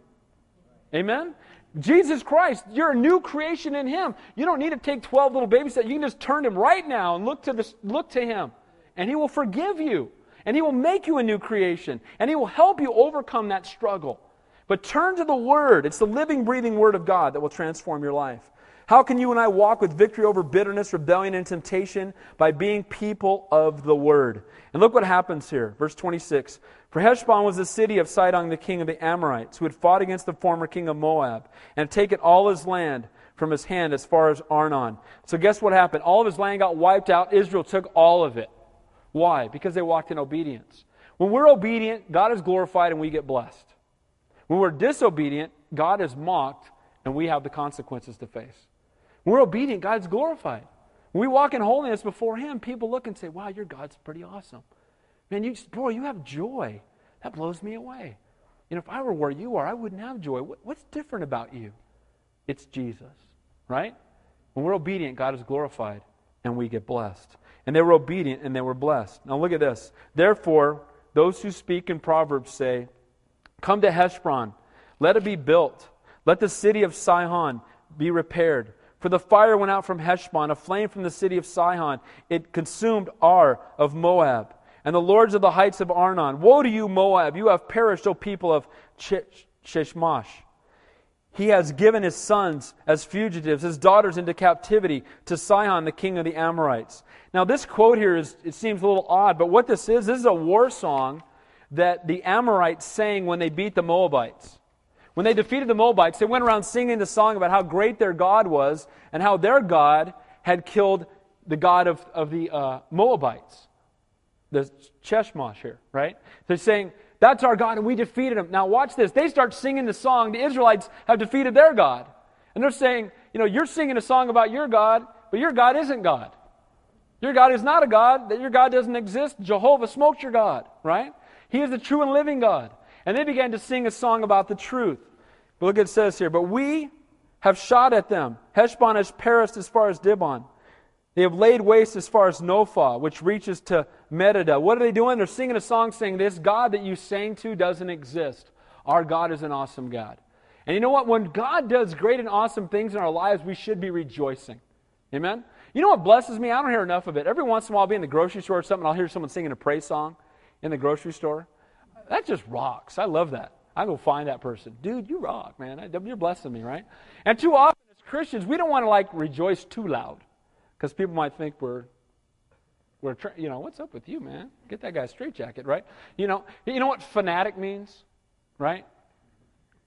Speaker 1: Amen? Jesus Christ, you're a new creation in Him. You don't need to take 12 little baby steps. You can just turn Him right now and look to, this, look to Him, and He will forgive you and He will make you a new creation, and He will help you overcome that struggle. But turn to the Word. It's the living, breathing Word of God that will transform your life. How can you and I walk with victory over bitterness, rebellion, and temptation? By being people of the Word. And look what happens here. Verse 26. For Heshbon was the city of Sihon, the king of the Amorites, who had fought against the former king of Moab, and taken all his land from his hand as far as Arnon. So guess what happened? All of his land got wiped out. Israel took all of it. Why? Because they walked in obedience. When we're obedient, God is glorified and we get blessed. When we're disobedient, God is mocked and we have the consequences to face. When we're obedient, God's glorified. When we walk in holiness before Him, people look and say, Wow, your God's pretty awesome. Man, you, boy, you have joy. That blows me away. You know, if I were where you are, I wouldn't have joy. What, what's different about you? It's Jesus, right? When we're obedient, God is glorified and we get blessed. And they were obedient and they were blessed. Now look at this. Therefore, those who speak in Proverbs say, Come to Heshbon, let it be built, let the city of Sihon be repaired. For the fire went out from Heshbon, a flame from the city of Sihon. It consumed Ar of Moab, and the lords of the heights of Arnon. Woe to you, Moab! You have perished, O people of Chemosh. He has given his sons as fugitives, his daughters into captivity to Sihon, the king of the Amorites. Now, this quote here is, it seems a little odd, but what this is, this is a war song that the Amorites sang when they beat the Moabites. When they defeated the Moabites, they went around singing the song about how great their God was and how their God had killed the God of, of the uh, Moabites. The Chemosh here, right? They're saying, that's our God, and we defeated him. Now, watch this. They start singing the song. The Israelites have defeated their God. And they're saying, you know, you're singing a song about your God, but your God isn't God. Your God is not a God, that your God doesn't exist. Jehovah smoked your God, right? He is the true and living God. And they began to sing a song about the truth. But look it says here. But we have shot at them. Heshbon has perished as far as Dibon. They have laid waste as far as Nophah, which reaches to Medeba. What are they doing? They're singing a song saying, This God that you sang to doesn't exist. Our God is an awesome God. And you know what? When God does great and awesome things in our lives, we should be rejoicing. Amen? You know what blesses me? I don't hear enough of it. Every once in a while, I'll be in the grocery store or something, I'll hear someone singing a praise song in the grocery store. That just rocks. I love that. I go find that person. Dude, you rock, man. You're blessing me, right? And too often as Christians, we don't want to like rejoice too loud because people might think we're we're you know what's up with you man? Get that guy a straight jacket right? You know you know what fanatic means right?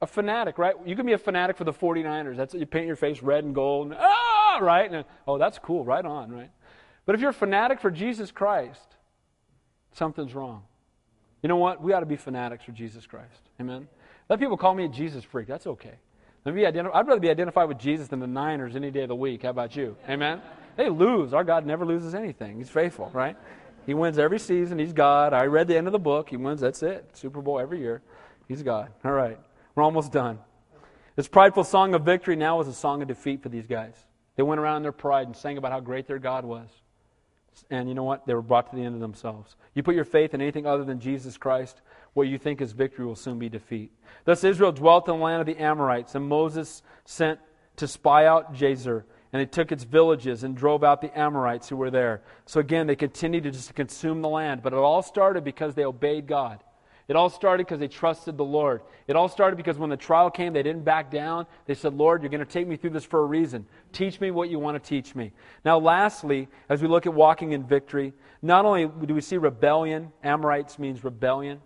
Speaker 1: A fanatic right? You can be a fanatic for the 49ers. That's you paint your face red and gold and, ah! Right? And, oh that's cool. Right on right? But if you're a fanatic for jesus christ something's wrong. You know what? We ought to be fanatics for jesus christ. Amen? Let people call me a jesus freak. That's okay. Let me identify, I'd rather be identified with Jesus than the Niners any day of the week. How about you? Amen? They lose. Our God never loses anything. He's faithful, right? He wins every season. He's God. I read the end of the book. He wins. That's it. Super Bowl every year. He's God. All right. We're almost done. This prideful song of victory now is a song of defeat for these guys. They went around in their pride and sang about how great their God was. And you know what? They were brought to the end of themselves. You put your faith in anything other than Jesus Christ, what you think is victory will soon be defeat. Thus Israel dwelt in the land of the Amorites, and Moses sent to spy out Jazer and they took its villages and drove out the Amorites who were there. So again, they continued to just consume the land. But it all started because they obeyed God. It all started because they trusted the Lord. It all started because when the trial came, they didn't back down. They said, Lord, you're going to take me through this for a reason. Teach me what you want to teach me. Now, lastly, as we look at walking in victory, not only do we see rebellion, Amorites means rebellion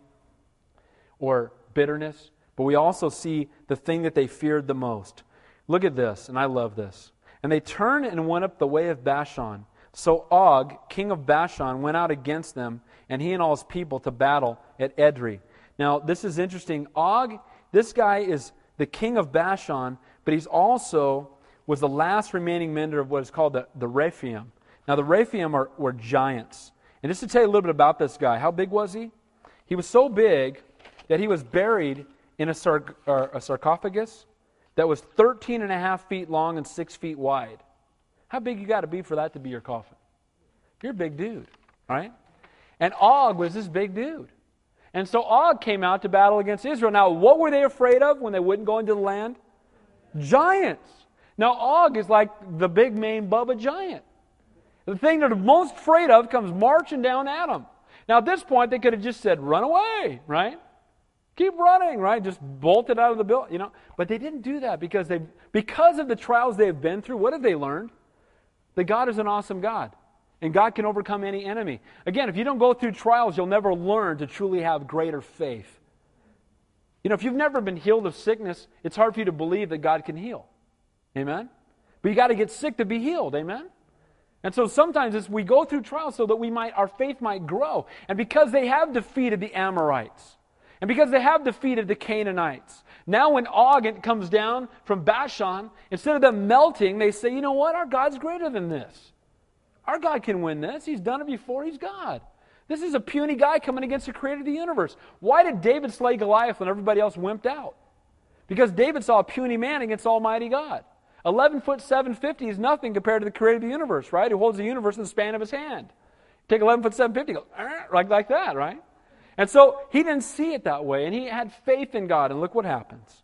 Speaker 1: or bitterness, but we also see the thing that they feared the most. Look at this, and I love this. And they turned and went up the way of Bashan. So Og, king of Bashan, went out against them, and he and all his people to battle at Edrei. Now, this is interesting. Og, this guy is the king of Bashan, but he's also was the last remaining member of what is called the, the Rephaim. Now, the Rephaim are, were giants. And just to tell you a little bit about this guy, how big was he? He was so big that he was buried in a, a sarcophagus that was 13 and a half feet long and 6 feet wide. How big you got to be for that to be your coffin? You're a big dude, right? And Og was this big dude. And so Og came out to battle against Israel. Now, what were they afraid of when they wouldn't go into the land? Giants. Now, Og is like the big main Bubba giant. The thing they're most afraid of comes marching down at them. Now, at this point, they could have just said, run away, right? Keep running, right? Just bolted out of the building, you know. But they didn't do that because they because of the trials they have been through. What have they learned? That God is an awesome God. And God can overcome any enemy. Again, if you don't go through trials, you'll never learn to truly have greater faith. You know, if you've never been healed of sickness, it's hard for you to believe that God can heal. Amen? But you got to get sick to be healed. Amen? And so sometimes we go through trials so that we might our faith might grow. And because they have defeated the Amorites, and because they have defeated the Canaanites, now when Og comes down from Bashan, instead of them melting, they say, you know what? Our God's greater than this. Our God can win this. He's done it before. He's God. This is a puny guy coming against the creator of the universe. Why did David slay Goliath when everybody else wimped out? Because David saw a puny man against Almighty God. 11 foot 750 is nothing compared to the creator of the universe, right? Who holds the universe in the span of his hand. Take 11 foot 750, go, like, like that, right? And so he didn't see it that way, and he had faith in God, and look what happens.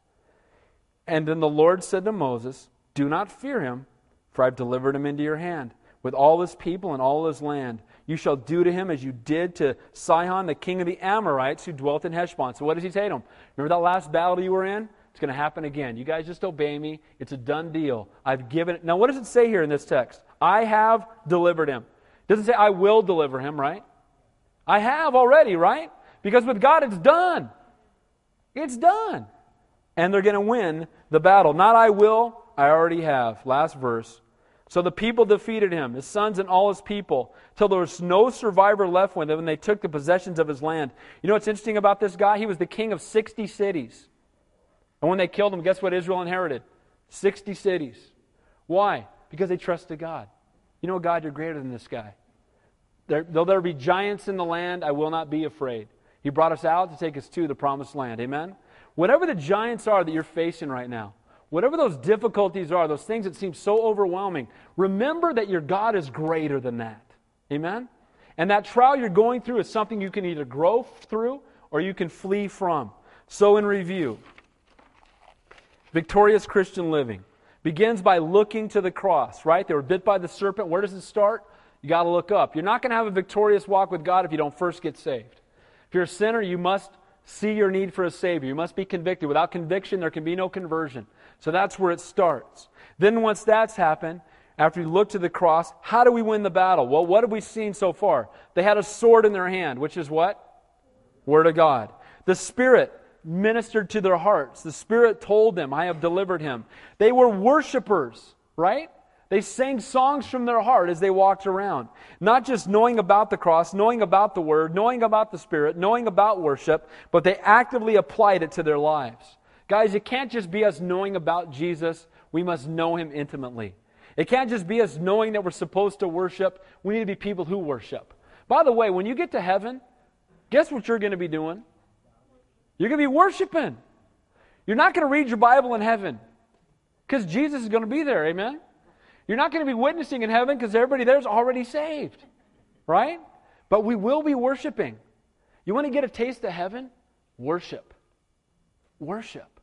Speaker 1: And then the Lord said to Moses, Do not fear him, for I've delivered him into your hand with all his people and all his land. You shall do to him as you did to Sihon, the king of the Amorites, who dwelt in Heshbon. So what does he say to him? Remember that last battle you were in? It's going to happen again. You guys just obey me. It's a done deal. I've given it. Now, what does it say here in this text? I have delivered him. It doesn't say I will deliver him, right? I have already, right? Because with God, it's done. It's done. And they're going to win the battle. Not I will, I already have. Last verse. So the people defeated him, his sons and all his people, till there was no survivor left with him, and they took the possessions of his land. You know what's interesting about this guy? He was the king of 60 cities. And when they killed him, guess what Israel inherited? 60 cities. Why? Because they trusted God. You know, God, you're greater than this guy. There, though there be giants in the land, I will not be afraid. He brought us out to take us to the promised land. Amen? Whatever the giants are that you're facing right now, Whatever those difficulties are, those things that seem so overwhelming, remember that your God is greater than that. Amen? And that trial you're going through is something you can either grow through or you can flee from. So, in review, victorious Christian living begins by looking to the cross, right? They were bit by the serpent. Where does it start? You got to look up. You're not going to have a victorious walk with God if you don't first get saved. If you're a sinner, you must see your need for a Savior. You must be convicted. Without conviction, there can be no conversion. So that's where it starts. Then, once that's happened, after you look to the cross, how do we win the battle? Well, what have we seen so far? They had a sword in their hand, which is what? Word of God. The Spirit ministered to their hearts. The Spirit told them, I have delivered him. They were worshipers, right? They sang songs from their heart as they walked around. Not just knowing about the cross, knowing about the Word, knowing about the Spirit, knowing about worship, but they actively applied it to their lives. Guys, it can't just be us knowing about Jesus. We must know him intimately. It can't just be us knowing that we're supposed to worship. We need to be people who worship. By the way, when you get to heaven, guess what you're going to be doing? You're going to be worshiping. You're not going to read your Bible in heaven because Jesus is going to be there. Amen? You're not going to be witnessing in heaven because everybody there's already saved. Right? But we will be worshiping. You want to get a taste of heaven? Worship. Worship.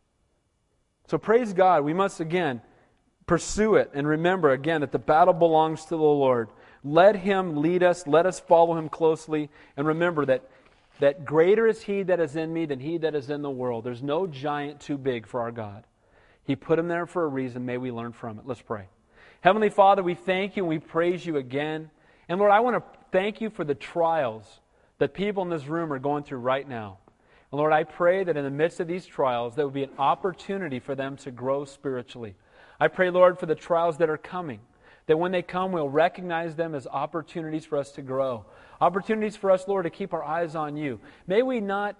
Speaker 1: So praise God. We must again pursue it and remember again that the battle belongs to the Lord. Let Him lead us. Let us follow Him closely. And remember that, that greater is He that is in me than He that is in the world. There's no giant too big for our God. He put Him there for a reason. May we learn from it. Let's pray. Heavenly Father, we thank you and we praise you again. And Lord, I want to thank you for the trials that people in this room are going through right now. And Lord, I pray that in the midst of these trials, there would be an opportunity for them to grow spiritually. I pray, Lord, for the trials that are coming, that when they come, we'll recognize them as opportunities for us to grow. Opportunities for us, Lord, to keep our eyes on you. May we not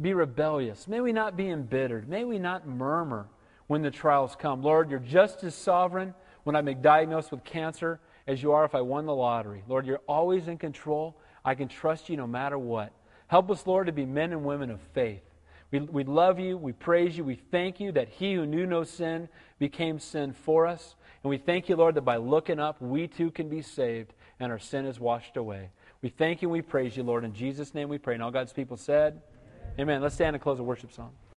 Speaker 1: be rebellious. May we not be embittered. May we not murmur when the trials come. Lord, you're just as sovereign when I'm diagnosed with cancer as you are if I won the lottery. Lord, you're always in control. I can trust you no matter what. Help us, Lord, to be men and women of faith. We, we love you. We praise you. We thank you that he who knew no sin became sin for us. And we thank you, Lord, that by looking up, we too can be saved and our sin is washed away. We thank you and we praise you, Lord. In Jesus' name we pray. And all God's people said, Amen. Amen. Let's stand and close a worship song.